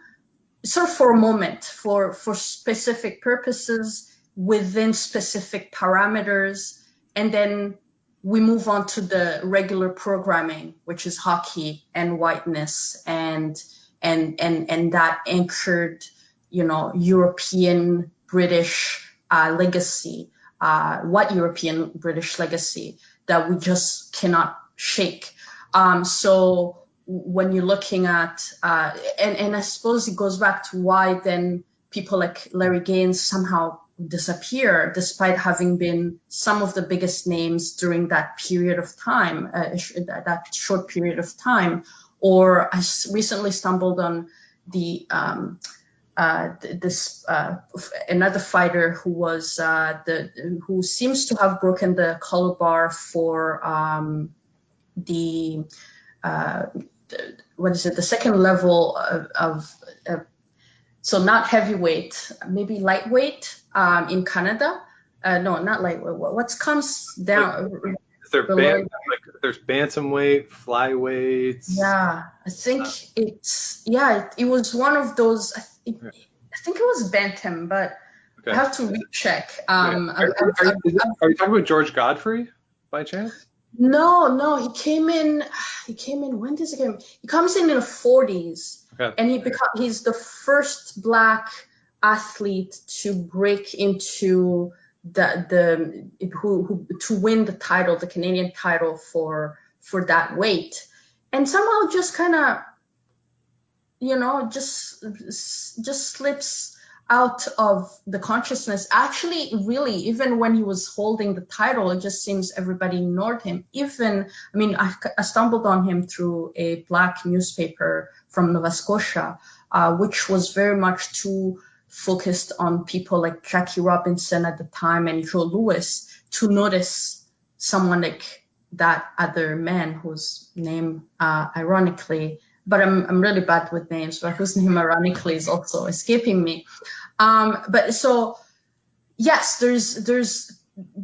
sort of for a moment for for specific purposes within specific parameters and then we move on to the regular programming which is hockey and whiteness and and and and that anchored you know european british uh, legacy uh, what European British legacy that we just cannot shake. Um, so when you're looking at, uh, and, and I suppose it goes back to why then people like Larry Gaines somehow disappear despite having been some of the biggest names during that period of time, uh, that short period of time. Or I recently stumbled on the um, uh, this uh, another fighter who was uh, the who seems to have broken the color bar for um, the, uh, the, what is it the second level of, of, of, so not heavyweight maybe lightweight um, in Canada uh, no not lightweight what comes down there ban- like there's bantamweight, flyweights. Yeah, I think uh, it's yeah. It, it, was one of those. It, I think it was bantam, but okay. I have to recheck. Um, yeah. are, are, are, are, you talking about George Godfrey by chance? No, no. He came in. <sighs> He came in. When does he come? He comes in in the 40s, okay. and he become he's the first black athlete to break into the the who, who to win the title, the Canadian title for for that weight, and somehow just kind of you know just just slips out of the consciousness. Actually really even when he was holding the title it just seems everybody ignored him. Even i mean i, I stumbled on him through a black newspaper from nova scotia uh, which was very much too focused on people like jackie robinson at the time and joe louis to notice someone like that other man whose name uh, ironically but I'm, I'm really bad with names, but name ironically is also escaping me. Um, but so, yes, there's, there's,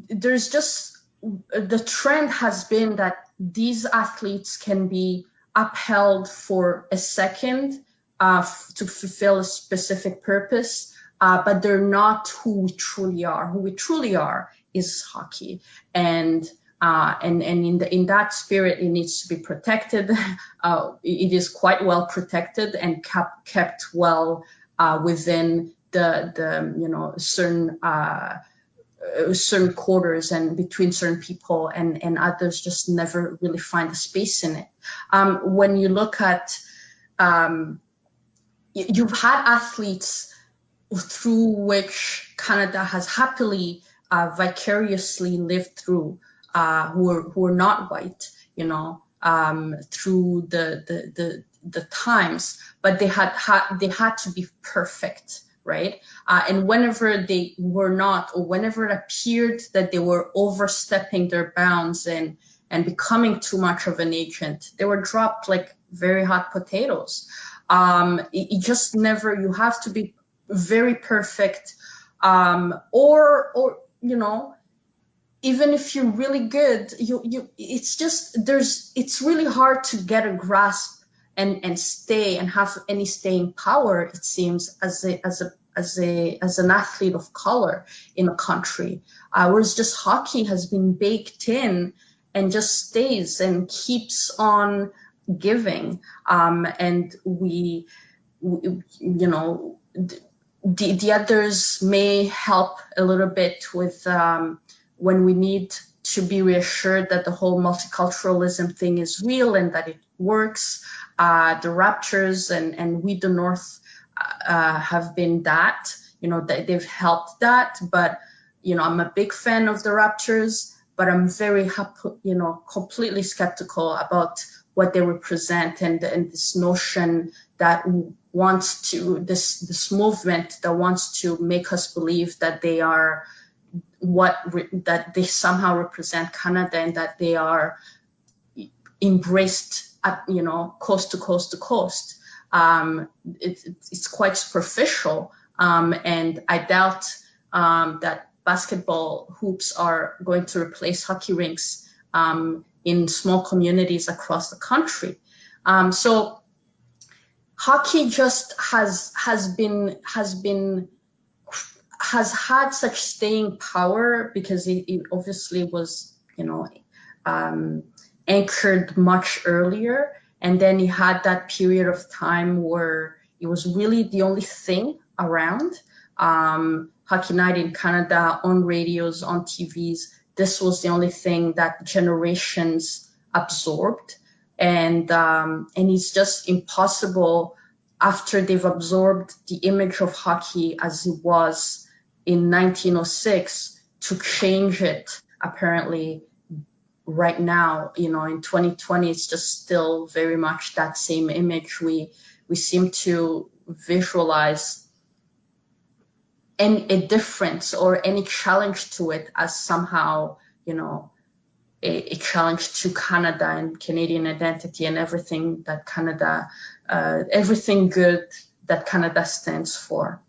there's just, the trend has been that these athletes can be upheld for a second uh, to fulfill a specific purpose, uh, but they're not who we truly are. Who we truly are is hockey. And uh, and and in the, in that spirit, it needs to be protected. <laughs> Uh, it is quite well protected and kept kept well uh, within the the you know certain uh, uh, certain quarters and between certain people and and others just never really find a space in it. Um, when you look at um, you've had athletes through which Canada has happily uh, vicariously lived through uh, who are who are not white, you know, um, through the, the the the times, but they had had they had to be perfect, right? Uh, and whenever they were not, or whenever it appeared that they were overstepping their bounds and and becoming too much of an agent, they were dropped like very hot potatoes. Um, it, it just never. You have to be very perfect, um, or or you know even if you're really good, you you it's just there's it's really hard to get a grasp and and stay and have any staying power. It seems as a as a as a as an athlete of color in a country, uh, whereas just hockey has been baked in and just stays and keeps on giving. Um, and we, we you know, the the others may help a little bit with. Um, when we need to be reassured that the whole multiculturalism thing is real and that it works. Uh, the Raptors and, and We the North uh, have been that, you know, they, they've helped that. But, you know, I'm a big fan of the Raptors, but I'm very, you know, completely skeptical about what they represent and, and this notion that wants to this this movement that wants to make us believe that they are what that they somehow represent Canada and that they are embraced at you know coast to coast to coast. Um, it, it's quite superficial, um, and I doubt um, that basketball hoops are going to replace hockey rinks um, in small communities across the country. Um, so hockey just has has been has been has had such staying power because it, it obviously was you know um, anchored much earlier. And then you had that period of time where it was really the only thing around. Um, hockey night in canada on radios on tvs this was the only thing that generations absorbed. And um, and it's just impossible after they've absorbed the image of hockey as it was in 1906 to change it apparently right now you know in 2020 it's just still very much that same image we we seem to visualize any a difference or any challenge to it as somehow you know a, a, challenge to Canada and Canadian identity and everything that Canada, uh, everything good that Canada stands for.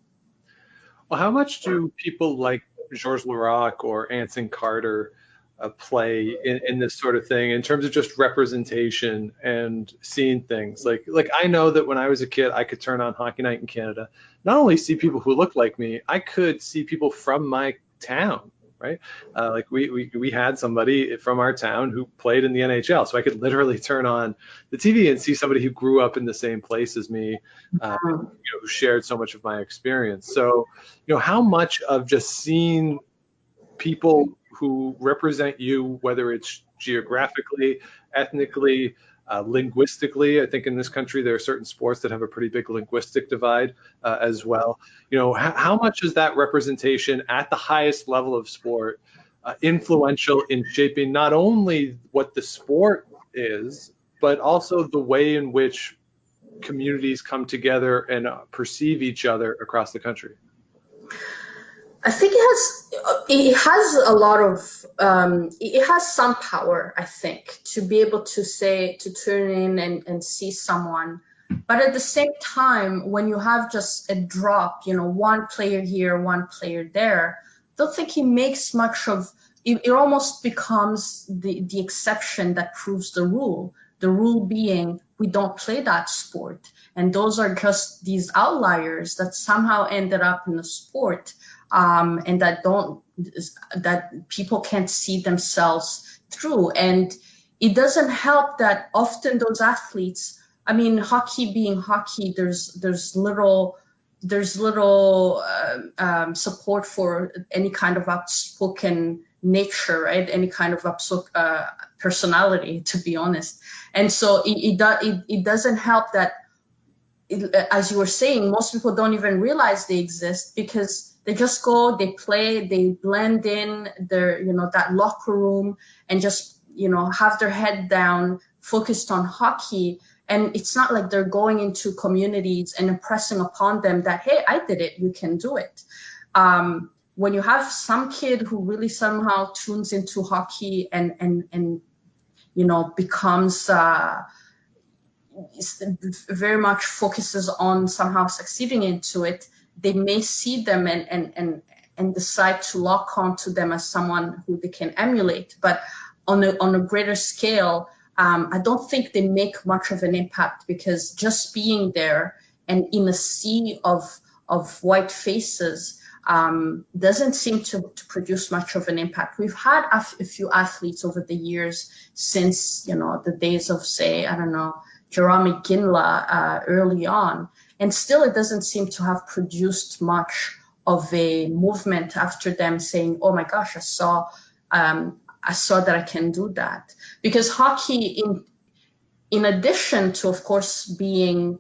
Well, how much do people like Georges Laraque or Anson Carter uh, play in, in, this sort of thing in terms of just representation and seeing things? Like, like I know that when I was a kid, I could turn on Hockey Night in Canada, not only see people who look like me, I could see people from my town right? Uh, like we, we we had somebody from our town who played in the NHL, so I could literally <laughs> turn on the TV and see somebody who grew up in the same place as me, uh, you know, who shared so much of my experience. So, you know, how much of just seeing people who represent you, whether it's geographically, ethnically, uh, linguistically, I think in this country there are certain sports that have a pretty big linguistic divide uh, as well. You know, h- how much is that representation at the highest level of sport uh, influential in shaping not only what the sport is, but also the way in which communities come together and uh, perceive each other across the country? I think it has it has a lot of um, it has some power. I think to be able to say to turn in and, and see someone, but at the same time, when you have just a drop, you know, one player here, one player there, I don't think it makes much of. It, it almost becomes the the exception that proves the rule. The rule being we don't play that sport, and those are just these outliers that somehow ended up in the sport um, and that don't that people can't see themselves through. And it doesn't help that often those athletes i mean hockey being hockey there's there's little there's little uh, um, support for any kind of outspoken nature right? Any kind of outspoken uh, personality to be honest. And so it, it, do, it, it doesn't help that it, as you were saying most people don't even realize they exist because they just go, they play, they blend in their, you know, that locker room and just, you know, have their head down, focused on hockey. And it's not like they're going into communities and impressing upon them that, hey, I did it, you can do it. Um, when you have some kid who really somehow tunes into hockey and and and you know becomes uh, very much focuses on somehow succeeding into it, they may see them and and and and decide to lock on to them as someone who they can emulate. But on a on a greater scale, um, I don't think they make much of an impact because just being there and in a sea of of white faces um, doesn't seem to, to, produce much of an impact. We've had a, few athletes over the years since you know the days of say I don't know Jarome Iginla uh, early on and still it doesn't seem to have produced much of a movement after them saying, "Oh my gosh, I saw, um, I saw that I can do that." Because hockey, in in addition to, of course, being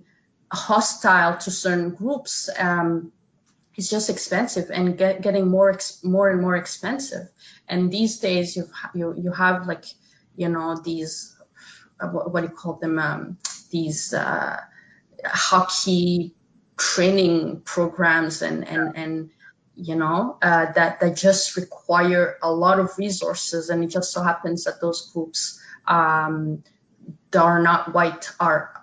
hostile to certain groups, um, it's just expensive and get, getting more ex- more and more expensive. And these days, you you you have like you know these what, what do you call them um, these uh, hockey training programs and and and you know uh, that that just require a lot of resources. And it just so happens that those groups um, that are not white are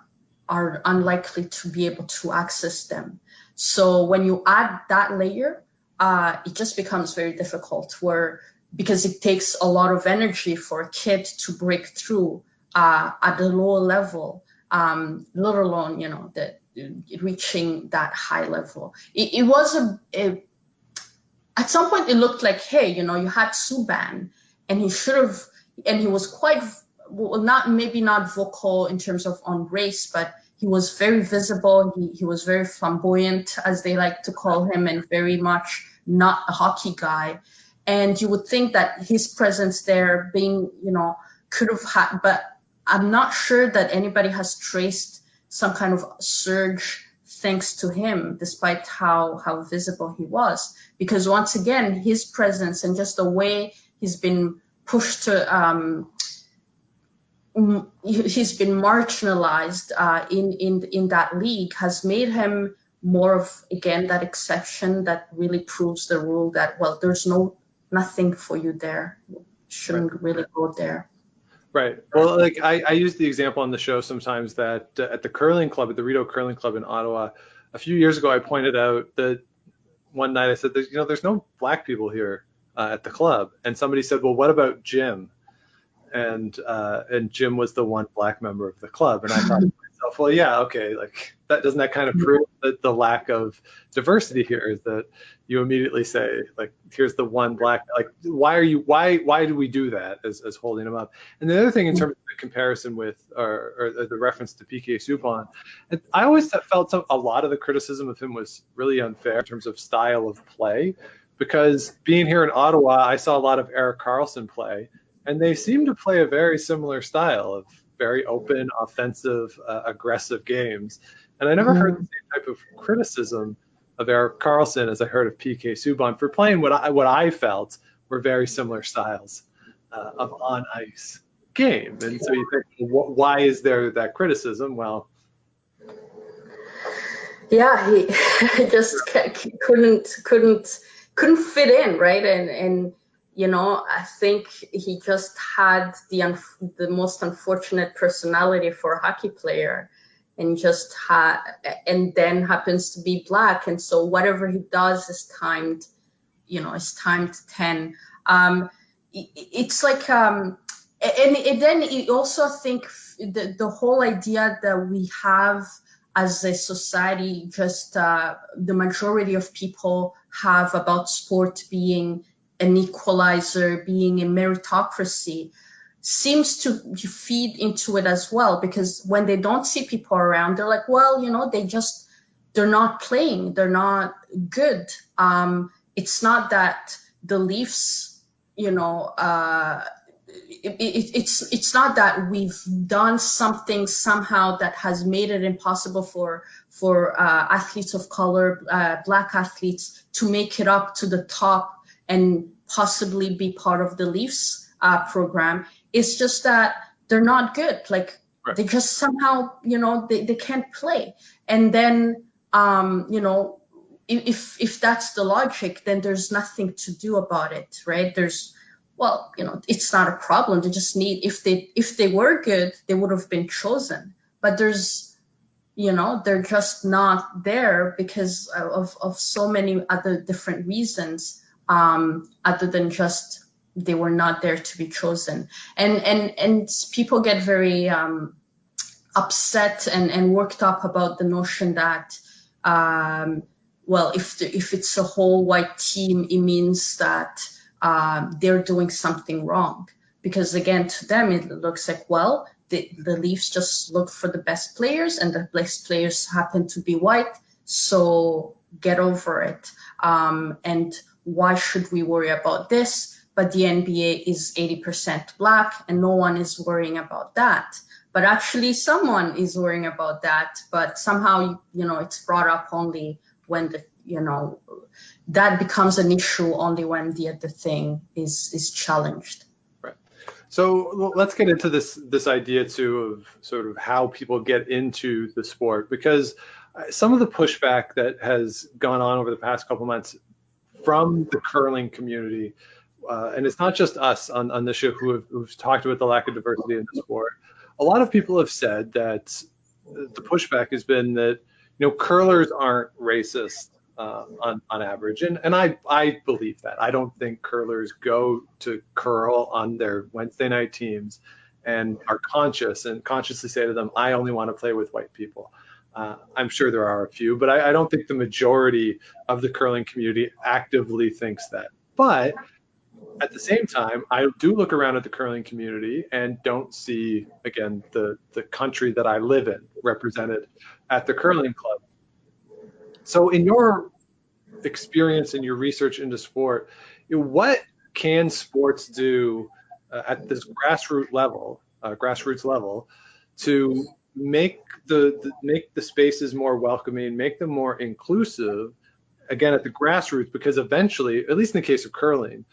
are unlikely to be able to access them. So when you add that layer uh, it just becomes very difficult where because it takes a lot of energy for a kid to break through uh, at the lower level um, let alone you know the reaching that high level it, it was a, a at some point it looked like, hey, you know, you had Subban and he should have, and he was quite, well, not maybe not vocal in terms of on race, but he was very visible. He, he was very flamboyant, as they like to call him, and very much not a hockey guy. And you would think that his presence there being, you know, could have had, but I'm not sure that anybody has traced some kind of surge thanks to him, despite how, how visible he was. Because once again, his presence and just the way he's been pushed to, um, he's been marginalized uh, in, in, in that league has made him more of, again, that exception that really proves the rule that, well, there's no, nothing for you there. You shouldn't really go there. Right. Well, like I, I use the example on the show sometimes that uh, at the curling club, at the Rideau Curling Club in Ottawa, a few years ago, I pointed out that one night I said, there's, you know, there's no black people here uh, at the club. And somebody said, well, what about Jim? And uh, and Jim was the one black member of the club. And I thought <laughs> myself, well, yeah, okay, like that doesn't that kind of prove that the lack of diversity here is that you immediately say like here's the one black like why are you why why do we do that as, as holding him up? And the other thing in mm-hmm. terms of the comparison with or, or the reference to PK Subban I always felt some, a lot of the criticism of him was really unfair in terms of style of play because being here in Ottawa I saw a lot of Erik Karlsson play and they seem to play a very similar style of very open offensive uh, aggressive games and I never mm-hmm. heard the same type of criticism of Erik Karlsson as I heard of PK Subban for playing what I what I felt were very similar styles uh, of on ice game. And so you think, wh- why is there that criticism? Well, yeah, he <laughs> just couldn't couldn't couldn't fit in, right? And and you know, I think he just had the the most unfortunate personality for a hockey player and just ha- and then happens to be black. And so whatever he does is timed you know is timed 10 um it, it's like um and, and then you also think the, the whole idea that we have as a society just uh, the majority of people have about sport being an equalizer being a meritocracy seems to feed into it as well because when they don't see people around they're like well you know they just they're not playing they're not good. Um it's not that the leafs you know uh it, it, it's it's not that we've done something somehow that has made it impossible for for uh, athletes of color, uh, black athletes, to make it up to the top and possibly be part of the Leafs uh, program. It's just that they're not good. Like right. they just somehow, you know, they, they can't play. And then, um, you know, if if that's the logic, then there's nothing to do about it, right? There's well, you know, it's not a problem. They just need if they if they were good, they would have been chosen. But there's you know, they're just not there because of of so many other different reasons, um, other than just they were not there to be chosen. And and and people get very um, upset and, and worked up about the notion that um, well, if the, if it's a whole white team, it means that uh, they're doing something wrong. Because again, to them, it looks like well, the, the Leafs just look for the best players, and the best players happen to be white. So get over it. Um, and why should we worry about this? but the NBA is 80% black and no one is worrying about that. But actually someone is worrying about that, but somehow, you know, it's brought up only when the, you know, that becomes an issue only when the other thing is, is challenged. Right. So let's get into this this idea too of sort of how people get into the sport because uh, some of the pushback that has gone on over the past couple months from the curling community, uh, and it's not just us on, on the show who have who've talked about the lack of diversity in the sport. A lot of people have said that the pushback has been that you know curlers aren't racist uh, on on average, and and I I believe that. I don't think curlers go to curl on their Wednesday night teams and are conscious and consciously say to them, I only want to play with white people. Uh, I'm sure there are a few, but I, I don't think the majority of the curling community actively thinks that. But at the same time, I do look around at the curling community and don't see, again, the, the country that I live in represented at the curling club. So, in your experience and your research into sport, what can sports do uh, at this grassroots level, uh, grassroots level, to make the, the make the spaces more welcoming, make them more inclusive? Again, at the grassroots, because eventually, at least in the case of curling,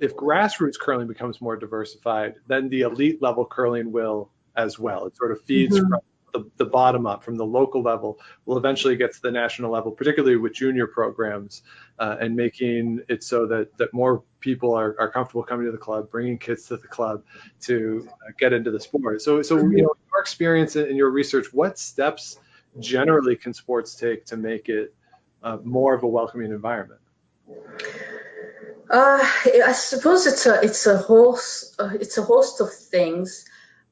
if grassroots curling becomes more diversified, then the elite level curling will as well. It sort of feeds Mhm. from the, the bottom up, from the local level, will eventually get to the national level, particularly with junior programs, uh, and making it so that that more people are, are comfortable coming to the club, bringing kids to the club to uh, get into the sport. So, so you know, your experience and your research, what steps generally can sports take to make it uh, more of a welcoming environment? Uh, I suppose it's a it's a host uh, it's a host of things,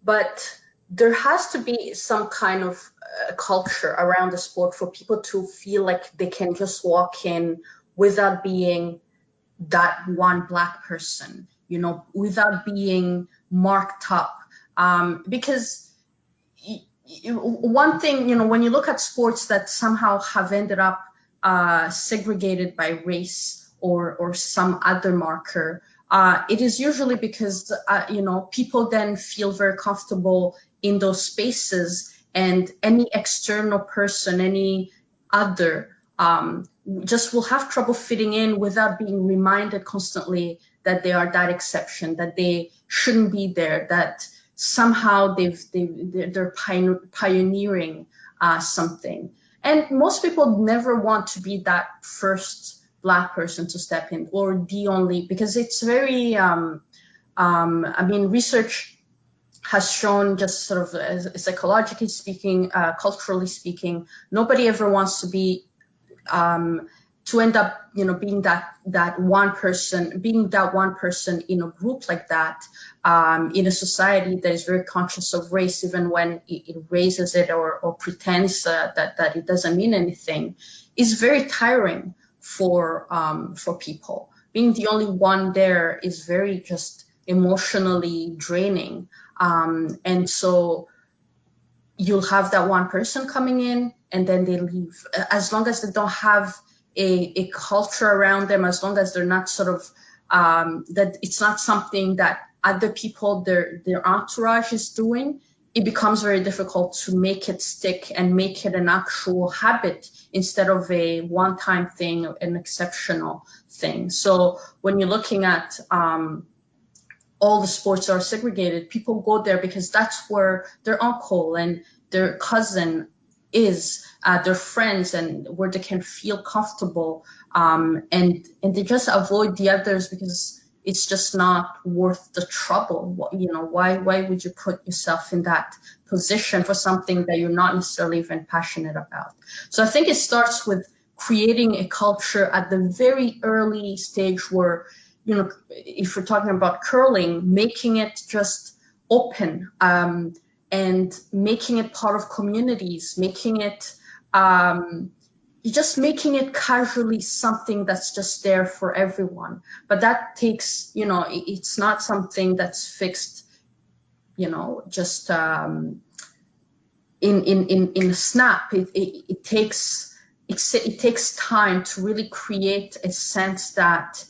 but there has to be some kind of uh, culture around the sport for people to feel like they can just walk in without being that one black person, you know, without being marked up. Um, because one thing, you know, when you look at sports that somehow have ended up uh, segregated by race or or some other marker, uh, it is usually because uh, you know people then feel very comfortable in those spaces, and any external person, any other, um, just will have trouble fitting in without being reminded constantly that they are that exception, that they shouldn't be there, that somehow they've, they're they're pioneering uh, something. And most people never want to be that first black person to step in or the only because it's very um, um, I mean research has shown just sort of uh, psychologically speaking, uh, culturally speaking, nobody ever wants to be um, to end up, you know, being that that one person, being that one person in a group like that, um, in a society that is very conscious of race, even when it, it raises it or, or pretends uh, that that it doesn't mean anything, is very tiring for um, for people. Being the only one there is very just emotionally draining, um, and so you'll have that one person coming in and then they leave. As long as they don't have a, a culture around them, as long as they're not sort of um, that it's not something that other people their their entourage is doing, it becomes very difficult to make it stick and make it an actual habit instead of a one-time thing, an exceptional thing. So when you're looking at um, all the sports are segregated. People go there because that's where their uncle and their cousin is, uh, their friends, and where they can feel comfortable. Um, and and they just avoid the others because it's just not worth the trouble. You know, why why would you put yourself in that position for something that you're not necessarily even passionate about? So I think it starts with creating a culture at the very early stage where you know, if we're talking about curling, making it just open um, and making it part of communities, making it um, just making it casually something that's just there for everyone. But that takes, you know, it's not something that's fixed, you know, just um, in, in, in, in a snap. It, it, it takes it's, it takes time to really create a sense that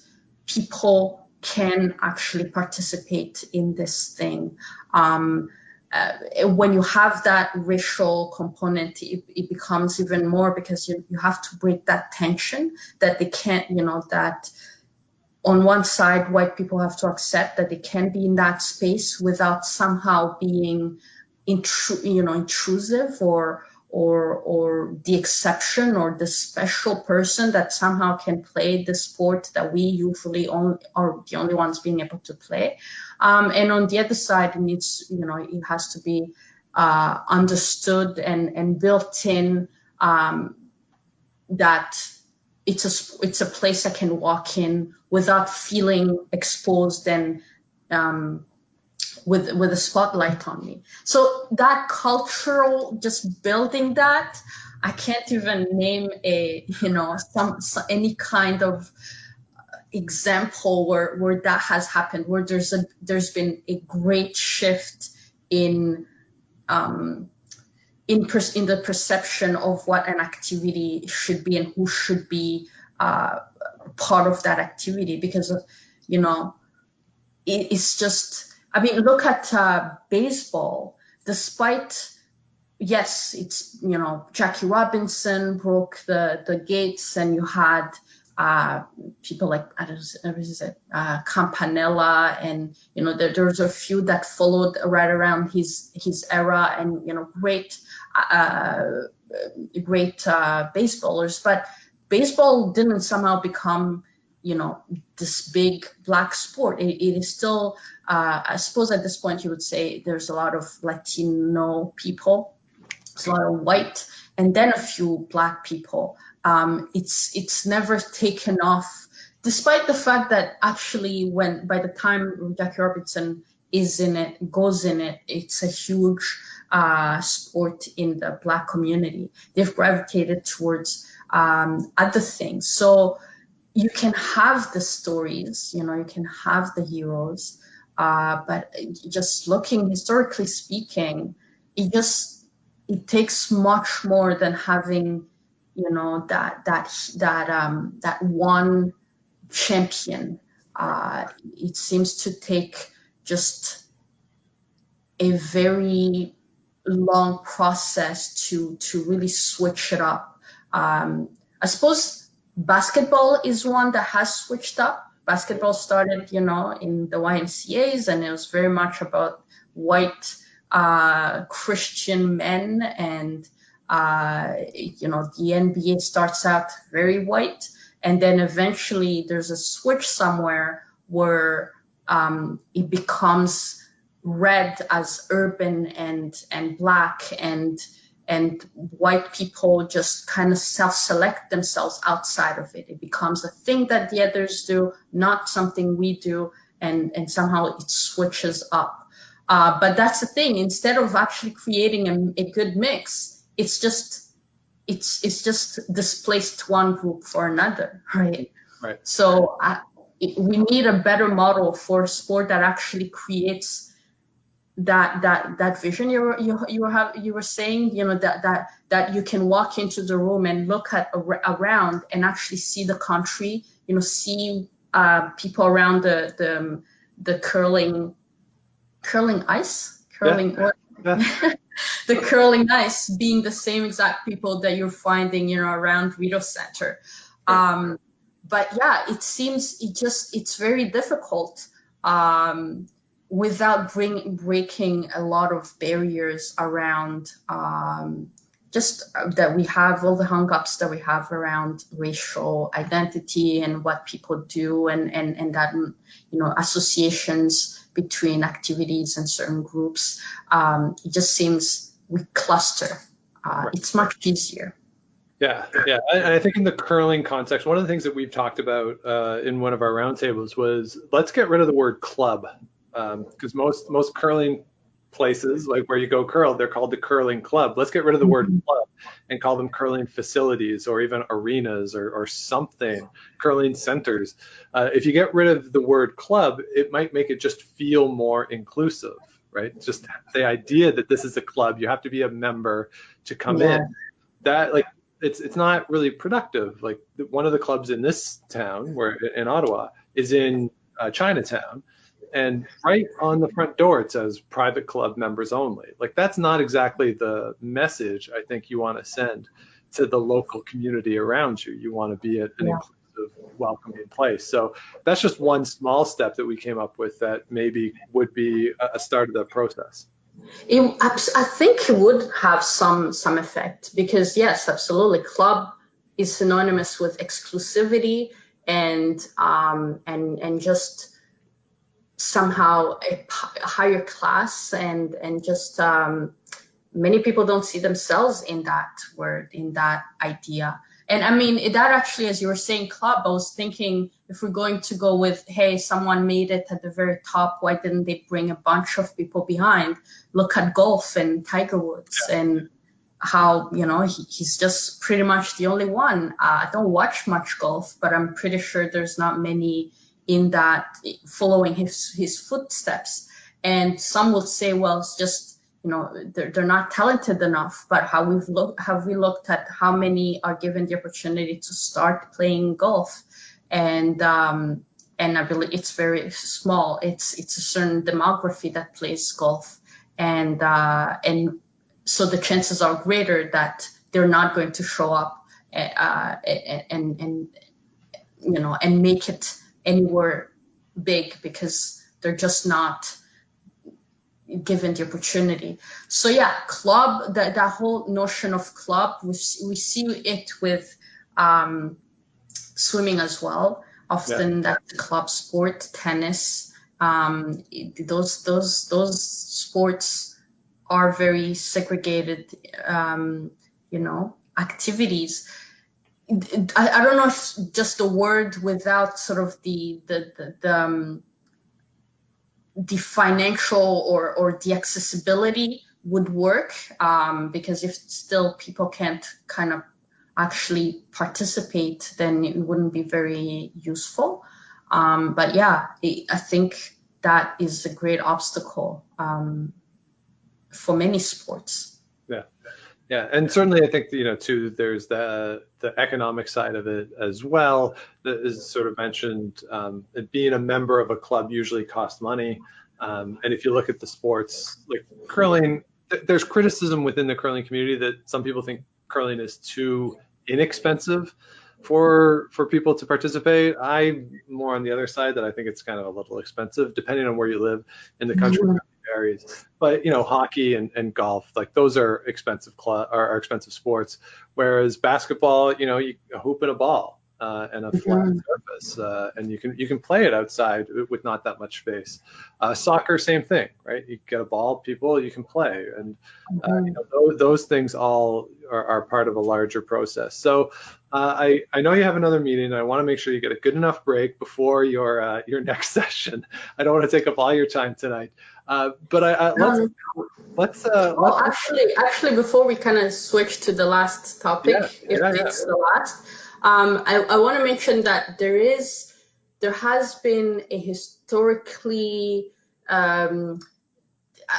people can actually participate in this thing. Um, uh, when you have that racial component, it, it becomes even more because you, you have to break that tension that they can't, you know, that on one side, white people have to accept that they can be in that space without somehow being intru- you know, intrusive or or or the exception or the special person that somehow can play the sport that we usually only are the only ones being able to play. Um, and on the other side, it needs you know it has to be uh, understood and and built in um, that it's a it's a place I can walk in without feeling exposed and um, with with a spotlight on me. So that cultural, just building that, I can't even name a you know some, some any kind of example where where that has happened, where there's a there's been a great shift in um, in per, in the perception of what an activity should be and who should be uh, part of that activity because you know it, it's just I mean, look at uh, baseball. Despite, yes, it's you know Jackie Robinson broke the the gates, and you had uh, people like I don't know, uh, Campanella, and you know there, there's a few that followed right around his his era, and you know great uh, great uh, baseballers, but baseball didn't somehow become you know this big black sport. it, it is still uh, I suppose at this point you would say there's a lot of Latino people, a lot of white, and then a few black people. Um, it's it's never taken off, despite the fact that actually when by the time Jackie Robinson is in it, goes in it, it's a huge uh, sport in the black community. They've gravitated towards um, other things. So you can have the stories, you know, you can have the heroes, uh, but just looking historically speaking, it just it takes much more than having you know that that that um, that one champion. Uh, it seems to take just a very long process to to really switch it up. Um, I suppose basketball is one that has switched up. Basketball started, you know, in the YMCA's, and it was very much about white uh, Christian men, and uh, you know, the NBA starts out very white, and then eventually there's a switch somewhere where um, it becomes read as urban and and black and and white people just kind of self-select themselves outside of it. It becomes a thing that the others do, not something we do, and and somehow it switches up. Uh, but that's the thing. Instead of actually creating a, a good mix, it's just it's it's just displaced one group for another, right? Right. So I, it, we need a better model for sport that actually creates that that that vision you were you, you were have you were saying you know that that that you can walk into the room and look at around and actually see the country you know see uh, people around the the the curling curling ice curling yeah. Yeah. <laughs> the curling ice being the same exact people that you're finding you know around Rideau Center um but yeah it seems it just it's very difficult um without bring, breaking a lot of barriers around um, just that we have all the hangups that we have around racial identity and what people do and, and, and that you know associations between activities and certain groups um, it just seems we cluster uh, right. it's much easier yeah, yeah, and I think in the curling context, one of the things that we've talked about uh, in one of our roundtables was let's get rid of the word club because um, most most curling places like where you go curl they're called the curling club. Let's get rid of the word mm-hmm. club and call them curling facilities or even arenas or, or something curling centers. Uh, if you get rid of the word club it might make it just feel more inclusive right? Just the idea that this is a club you have to be a member to come yeah. in that like it's it's not really productive. Like one of the clubs in this town where in ottawa is in uh, chinatown and right on the front door it says private club members only like that's not exactly the message i think you want to send to the local community around you you want to be an yeah. inclusive welcoming place. So that's just one small step that we came up with that maybe would be a start of the process. It, I think it would have some some effect because yes, absolutely, club is synonymous with exclusivity and um, and and just somehow a, higher class and and just um, many people don't see themselves in that word in that idea. And i mean that actually as you were saying club i was thinking if we're going to go with hey someone made it at the very top why didn't they bring a bunch of people behind? Look at golf and tiger woods yeah. and how you know he, he's just pretty much the only one. Uh, i don't watch much golf but i'm pretty sure there's not many in that following his his footsteps. And some will say, well, it's just you know they're, they're not talented enough. But how we've looked have we looked at how many are given the opportunity to start playing golf, and um, and I believe it's very small. It's it's a certain demography that plays golf, and uh, and so the chances are greater that they're not going to show up uh, and and you know and make it anywhere big because they're just not given the opportunity. So yeah, club that that whole notion of club we we see it with um, swimming as well. Often yeah. that's a club sport, tennis. Um, those those those sports are very segregated, um, you know, activities. I, I don't know if just a word without sort of the the the, the, um, the financial or or the accessibility would work um, because if still people can't kind of actually participate, then it wouldn't be very useful. Um, but yeah, it, I think that is a great obstacle um, for many sports. Yeah. Yeah, and certainly I think you know too. There's the the economic side of it as well. That is sort of mentioned. Um, being a member of a club usually costs money, um, and if you look at the sports like curling, th- there's criticism within the curling community that some people think curling is too inexpensive for for people to participate. I'm more on the other side that I think it's kind of a little expensive depending on where you live in the country. Mm-hmm. But you know, hockey and, and golf, like those are expensive cl- are, expensive sports. Whereas basketball, you know, you a hoop and a ball uh, and a flat mm-hmm. surface, uh, and you can you can play it outside with not that much space. Uh, soccer, same thing, right? You get a ball, people, you can play, and uh, mm-hmm. you know, those, those things all are, are, part of a larger process. So uh, I I know you have another meeting, and I want to make sure you get a good enough break before your uh, your <laughs> next session. I don't want to take up all your time tonight. Uh, but I, I, let's let's. Uh, well, let's... actually, actually, before we kind of switch to the last topic, yeah, if yeah, it's yeah. the last, um, I, I want to mention that there is, there has been a historically, um,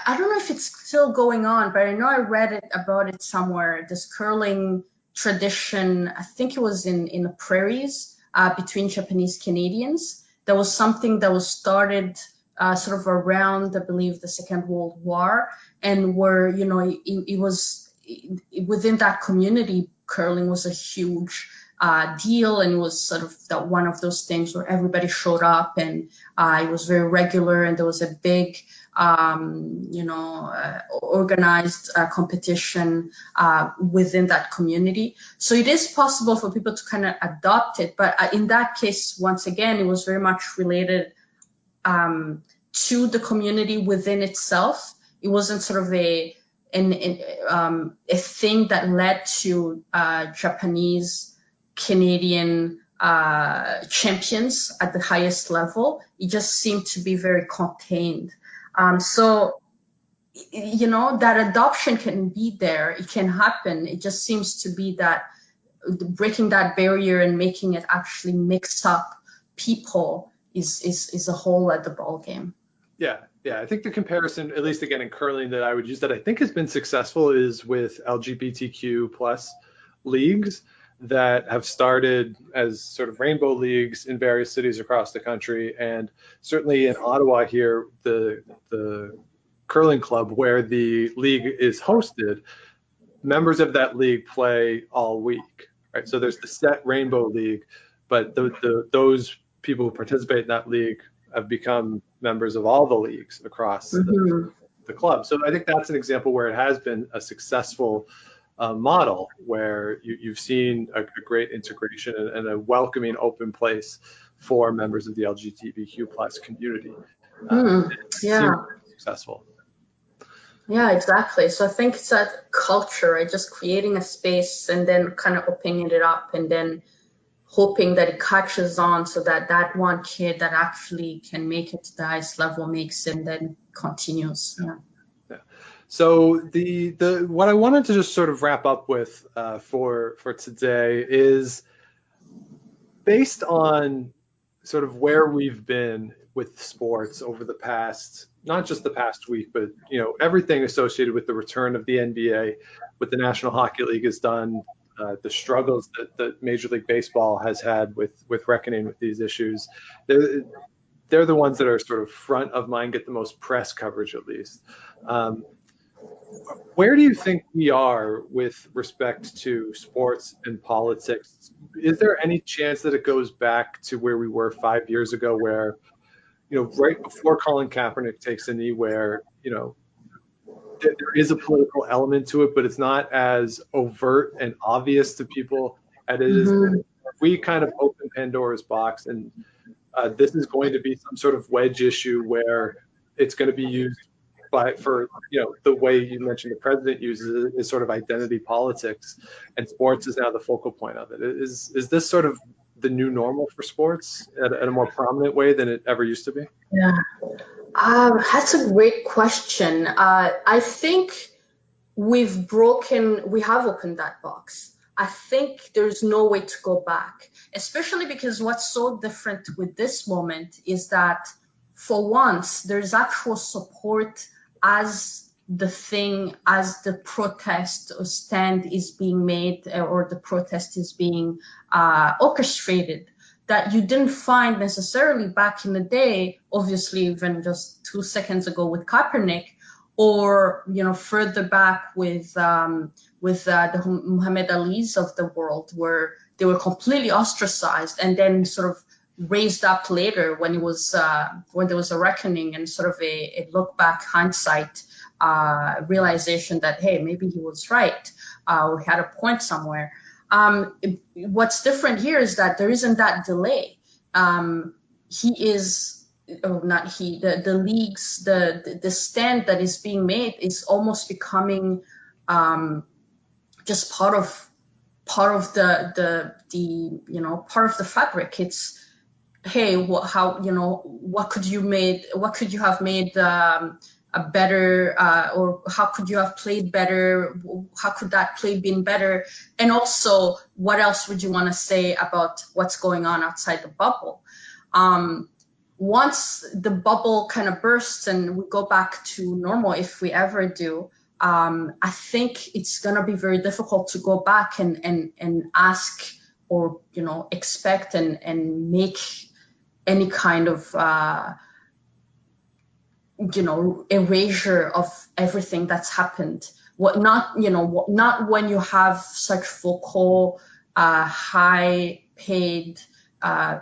I don't know if it's still going on, but I know I read it about it somewhere. This curling tradition, I think it was in in the prairies uh, between Japanese Canadians. There was something that was started uh, sort of around, I believe, the Second World War, and where you know it, it was it, within that community, curling was a huge uh, deal and it was sort of that one of those things where everybody showed up and uh, it was very regular and there was a big um, you know uh, organized uh, competition uh, within that community. So it is possible for people to kind of adopt it but uh, in that case once again it was very much related um, to the community within itself. It wasn't sort of a an, an um, a thing that led to uh, Japanese Canadian uh, champions at the highest level. It just seemed to be very contained. Um, so you know that adoption can be there it can happen it just seems to be that breaking that barrier and making it actually mix up people is is is a hole at the ball game. Yeah, yeah. I think the comparison, at least again in curling, that I would use that I think has been successful is with LGBTQ plus leagues that have started as sort of rainbow leagues in various cities across the country, and certainly in Ottawa here, the the curling club where the league is hosted, members of that league play all week. Right, so there's the set rainbow league but the, the those people who participate in that league have become members of all the leagues across the, Mhm. the club. So I think that's an example where it has been a successful uh, model where you, you've seen a, a great integration and, and a welcoming, open place for members of the LGBTQ plus community. Mm, yeah. Successful. Yeah, exactly. So I think it's that culture, right? Just creating a space and then kind of opening it up and then hoping that it catches on so that that one kid that actually can make it to the highest level makes it and then continues. Yeah. So the the what I wanted to just sort of wrap up with uh, for for today is based on sort of where we've been with sports over the past not just the past week, but you know everything associated with the return of the NBA, what the National Hockey League has done, uh, the struggles that, that Major League Baseball has had with with reckoning with these issues. They're, they're the ones that are sort of front of mind, get the most press coverage at least. Um, where do you think we are with respect to sports and politics? Is there any chance that it goes back to where we were five years ago, where, you know, right before Colin Kaepernick takes a knee, where, you know, there there is a political element to it, but it's not as overt and obvious to people as it is. Mhm. If we kind of open Pandora's box and uh, this is going to be some sort of wedge issue where it's going to be used by for you know the way you mentioned the president uses it is sort of identity politics, and sports is now the focal point of it. Is is this sort of the new normal for sports at, at a more prominent way than it ever used to be? Yeah. Um, that's a great question. Uh, I think we've broken, we have opened that box. I think there's no way to go back, especially because what's so different with this moment is that for once there's actual support as the thing, as the protest or stand is being made or the protest is being uh, orchestrated that you didn't find necessarily back in the day, obviously even just two seconds ago with Kaepernick, or you know further back with um, with uh, the Muhammad Ali's of the world, where they were completely ostracized and then sort of raised up later when it was uh, when there was a reckoning and sort of a, a look back hindsight uh, realization that hey maybe he was right uh, or had a point somewhere. Um, what's different here is that there isn't that delay. Um, he is, oh, not he, the, the leagues, the, the, stand that is being made is almost becoming um, just part of part of the the the you know part of the fabric. It's hey, what, how you know what could you made what could you have made a better uh, or how could you have played better? How could that play been better? And also, what else would you want to say about what's going on outside the bubble? Um, once the bubble kind of bursts and we go back to normal, if we ever do, um, I think it's gonna be very difficult to go back and and and ask or you know expect and and make any kind of uh, you know erasure of everything that's happened. What not you know what, not when you have such vocal uh, high paid uh,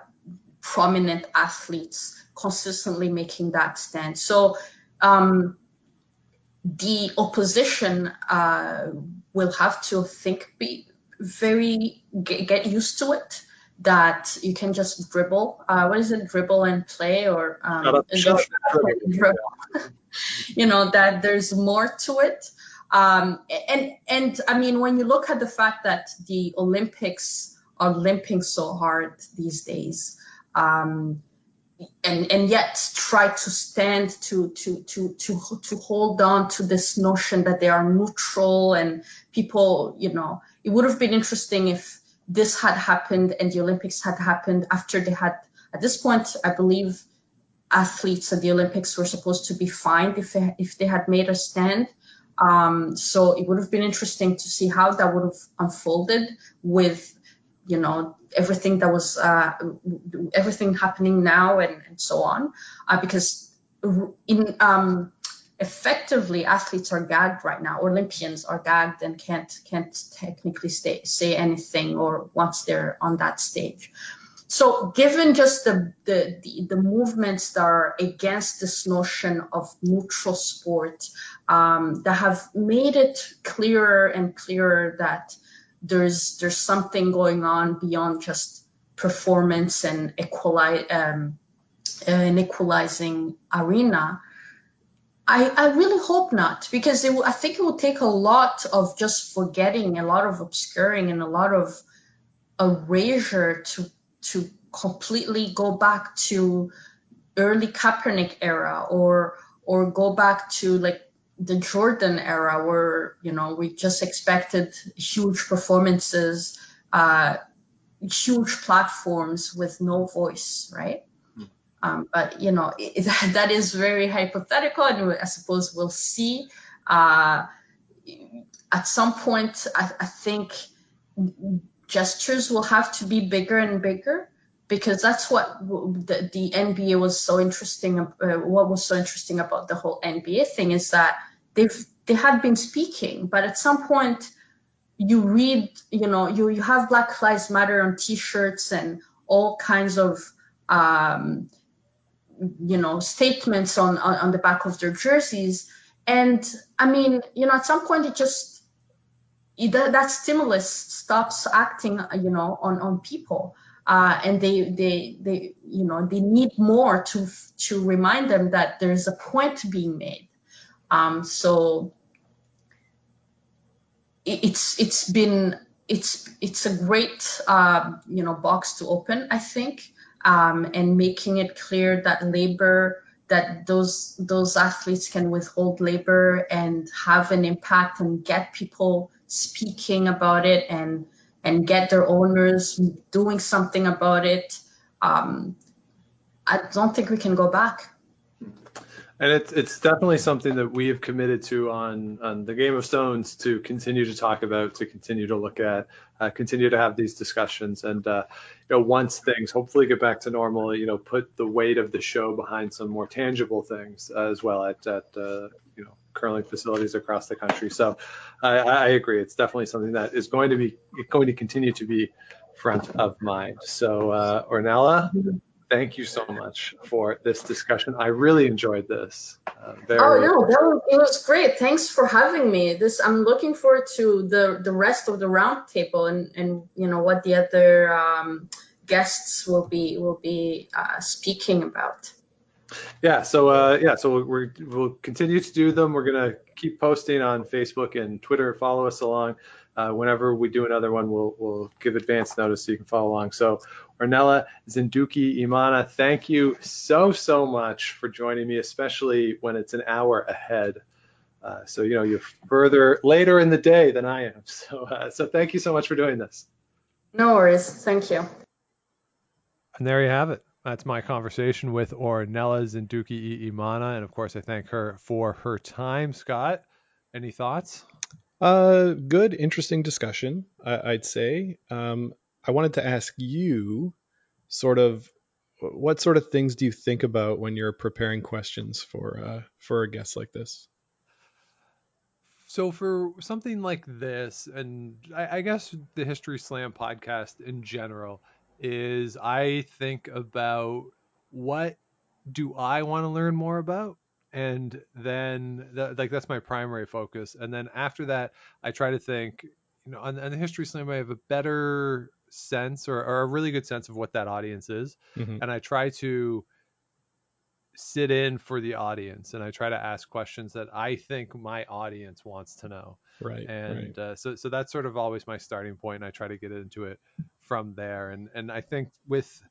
prominent athletes consistently making that stand. So um, the opposition uh, will have to think be very get, get used to it that you can just dribble uh, what is it dribble and play or um, Shut up, shut up, <laughs> dribble. dribble. <laughs> you know that there's more to it um, and and i mean when you look at the fact that the olympics are limping so hard these days um, and and yet try to stand to to to to to hold on to this notion that they are neutral and people you know it would have been interesting if this had happened and the olympics had happened after they had at this point i believe athletes at the olympics were supposed to be fined if they, if they had made a stand. Um, so it would have been interesting to see how that would have unfolded with you know everything that was uh, everything happening now and, and so on. Uh, because in um, effectively athletes are gagged right now olympians are gagged and can't can't technically stay, say anything or once they're on that stage so given just the, the, the, the, movements that are against this notion of neutral sport, um, that have made it clearer and clearer that there's there's something going on beyond just performance and um, an equalizing arena. I, I really hope not because it, I think it will take a lot of just forgetting, a lot of obscuring, and a lot of erasure to to completely go back to early Kaepernick era or or go back to like the Jordan era where you know we just expected huge performances, uh, huge platforms with no voice, right? Um, but you know it, <laughs> that is very hypothetical, and I suppose we'll see. Uh, at some point, I, I think gestures will have to be bigger and bigger because that's what the, the NBA was so interesting. Uh, what was so interesting about the whole NBA thing is that they've they had been speaking, but at some point you read, you know, you you have Black Lives Matter on T-shirts and all kinds of, um, you know, statements on, on on the back of their jerseys, and I mean, you know, at some point it just that, that stimulus stops acting, you know, on on people. Uh, and they they they you know they need more to to remind them that there's a point being made. Um, so it's it's been it's it's a great uh, you know box to open, I think, um, and making it clear that labor that those those athletes can withhold labor and have an impact and get people speaking about it and and get their owners doing something about it, um, I don't think we can go back. And it's it's definitely something that we have committed to on on the Game of Stones to continue to talk about, to continue to look at, uh, continue to have these discussions, and uh, you know once things hopefully get back to normal, you know put the weight of the show behind some more tangible things uh, as well at at uh, you know curling facilities across the country. So I, I, agree. It's definitely something that is going to be going to continue to be front of mind. So uh, Ornella, thank you so much for this discussion. I really enjoyed this. Uh, very... Oh no, that was, it was great. Thanks for having me. This I'm looking forward to the the rest of the roundtable and and you know what the other um, guests will be will be uh, speaking about. Yeah. So uh, yeah. So we will continue to do them. We're gonna keep posting on Facebook and Twitter. Follow us along. Uh, whenever we do another one, we'll we'll give advance notice so you can follow along. So Ornella Nzindukiyimana, thank you so so much for joining me, especially when it's an hour ahead. Uh, so you know you're further later in the day than I am. <laughs> So uh, so thank you so much for doing this. No worries. Thank you. And there you have it. That's my conversation with Ornella Nzindukiyimana. And of course, I thank her for her time. Scott, any thoughts? Uh, good, interesting discussion, I, would say. Um, I wanted to ask you sort of what sort of things do you think about when you're preparing questions for uh, for a guest like this? So for something like this, and I, I guess the History Slam podcast in general, is I think about what do I want to learn more about and then that, like that's my primary focus and then after that I try to think you know on, on the history slam I have a better sense or, or, a really good sense of what that audience is mm-hmm. and I try to sit in for the audience and I try to ask questions that I think my audience wants to know. Right. And right. Uh, so so that's sort of always my starting point. And I try to get into it from there. And and I think with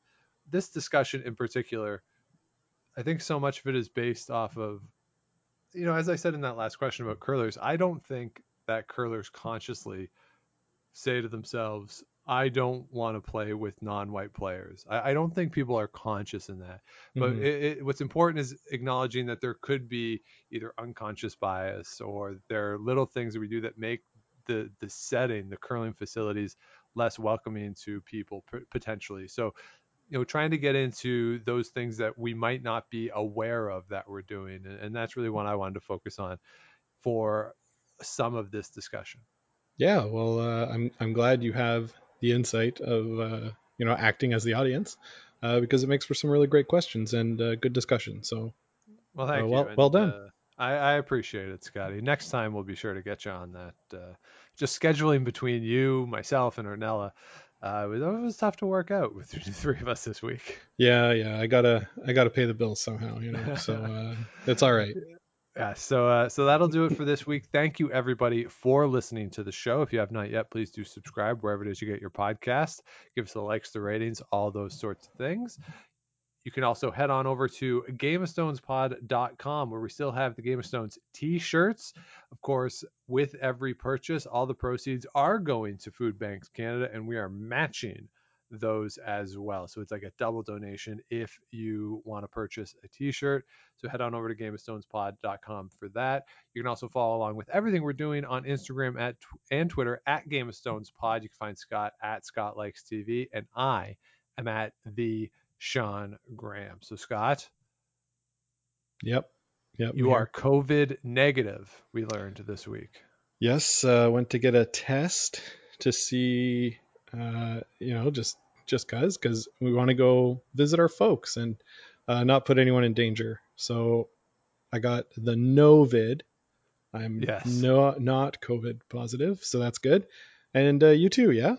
this discussion in particular, I think so much of it is based off of, you know, as I said in that last question about curlers, I don't think that curlers consciously say to themselves, I don't want to play with non-white players. I, I, don't think people are conscious in that. But mm-hmm. it, it, what's important is acknowledging that there could be either unconscious bias or there are little things that we do that make the the setting, the curling facilities, less welcoming to people p- potentially. So, you know, trying to get into those things that we might not be aware of that we're doing, and, and that's really what I wanted to focus on for some of this discussion. Yeah, well, uh, I'm I'm glad you have the insight of uh, you know acting as the audience uh, because it makes for some really great questions and uh, good discussion. So Well, thank Uh, you. well- and, well done. uh, I, I appreciate it, Scotty. Next time we'll be sure to get you on that. Uh, just scheduling between you, myself, and Ornella uh, it was, was tough to work out with <laughs> the three of us this week. yeah, yeah, I gotta I gotta pay the bills somehow, you know. So <laughs> uh, it's all right. Yeah, so uh, so that'll do it for this week. Thank you everybody for listening to the show. If you have not yet, please do subscribe wherever it is you get your podcast. Give us the likes, the ratings, all those sorts of things. You can also head on over to gameofstonespod.com where we still have the Game of Stones t-shirts. Of course, with every purchase, all the proceeds are going to Food Banks Canada and we are matching those as well. So it's like a double donation if you want to purchase a t-shirt. So head on over to gameofstonespod.com for that. You can also follow along with everything we're doing on Instagram at and Twitter at Game of Stones Pod. You can find Scott at Scott Likes and I am at the Sean Graham. So Scott, Yep, yep. you are. COVID negative. We learned this week. Yes, uh, went to get a test to see, uh, you know, just just cause because we want to go visit our folks and uh, not put anyone in danger. So I got the Novid. I'm Yes. no not COVID positive, so that's good. And uh, you too, yeah.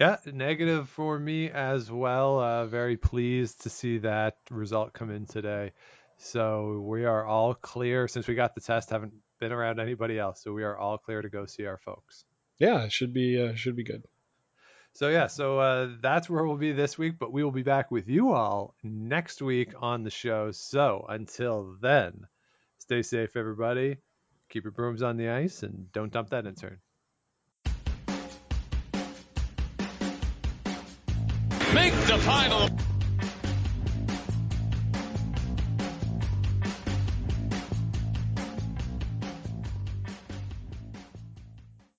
Yeah, negative for me as well. Uh, very pleased to see that result come in today. So we are all clear since we got the test. Haven't been around anybody else, so we are all clear to go see our folks. Yeah, it should be uh, should be good. So yeah, so uh, that's where we'll be this week, but we will be back with you all next week on the show. So until then, stay safe, everybody. Keep your brooms on the ice and don't dump that intern. Make the final.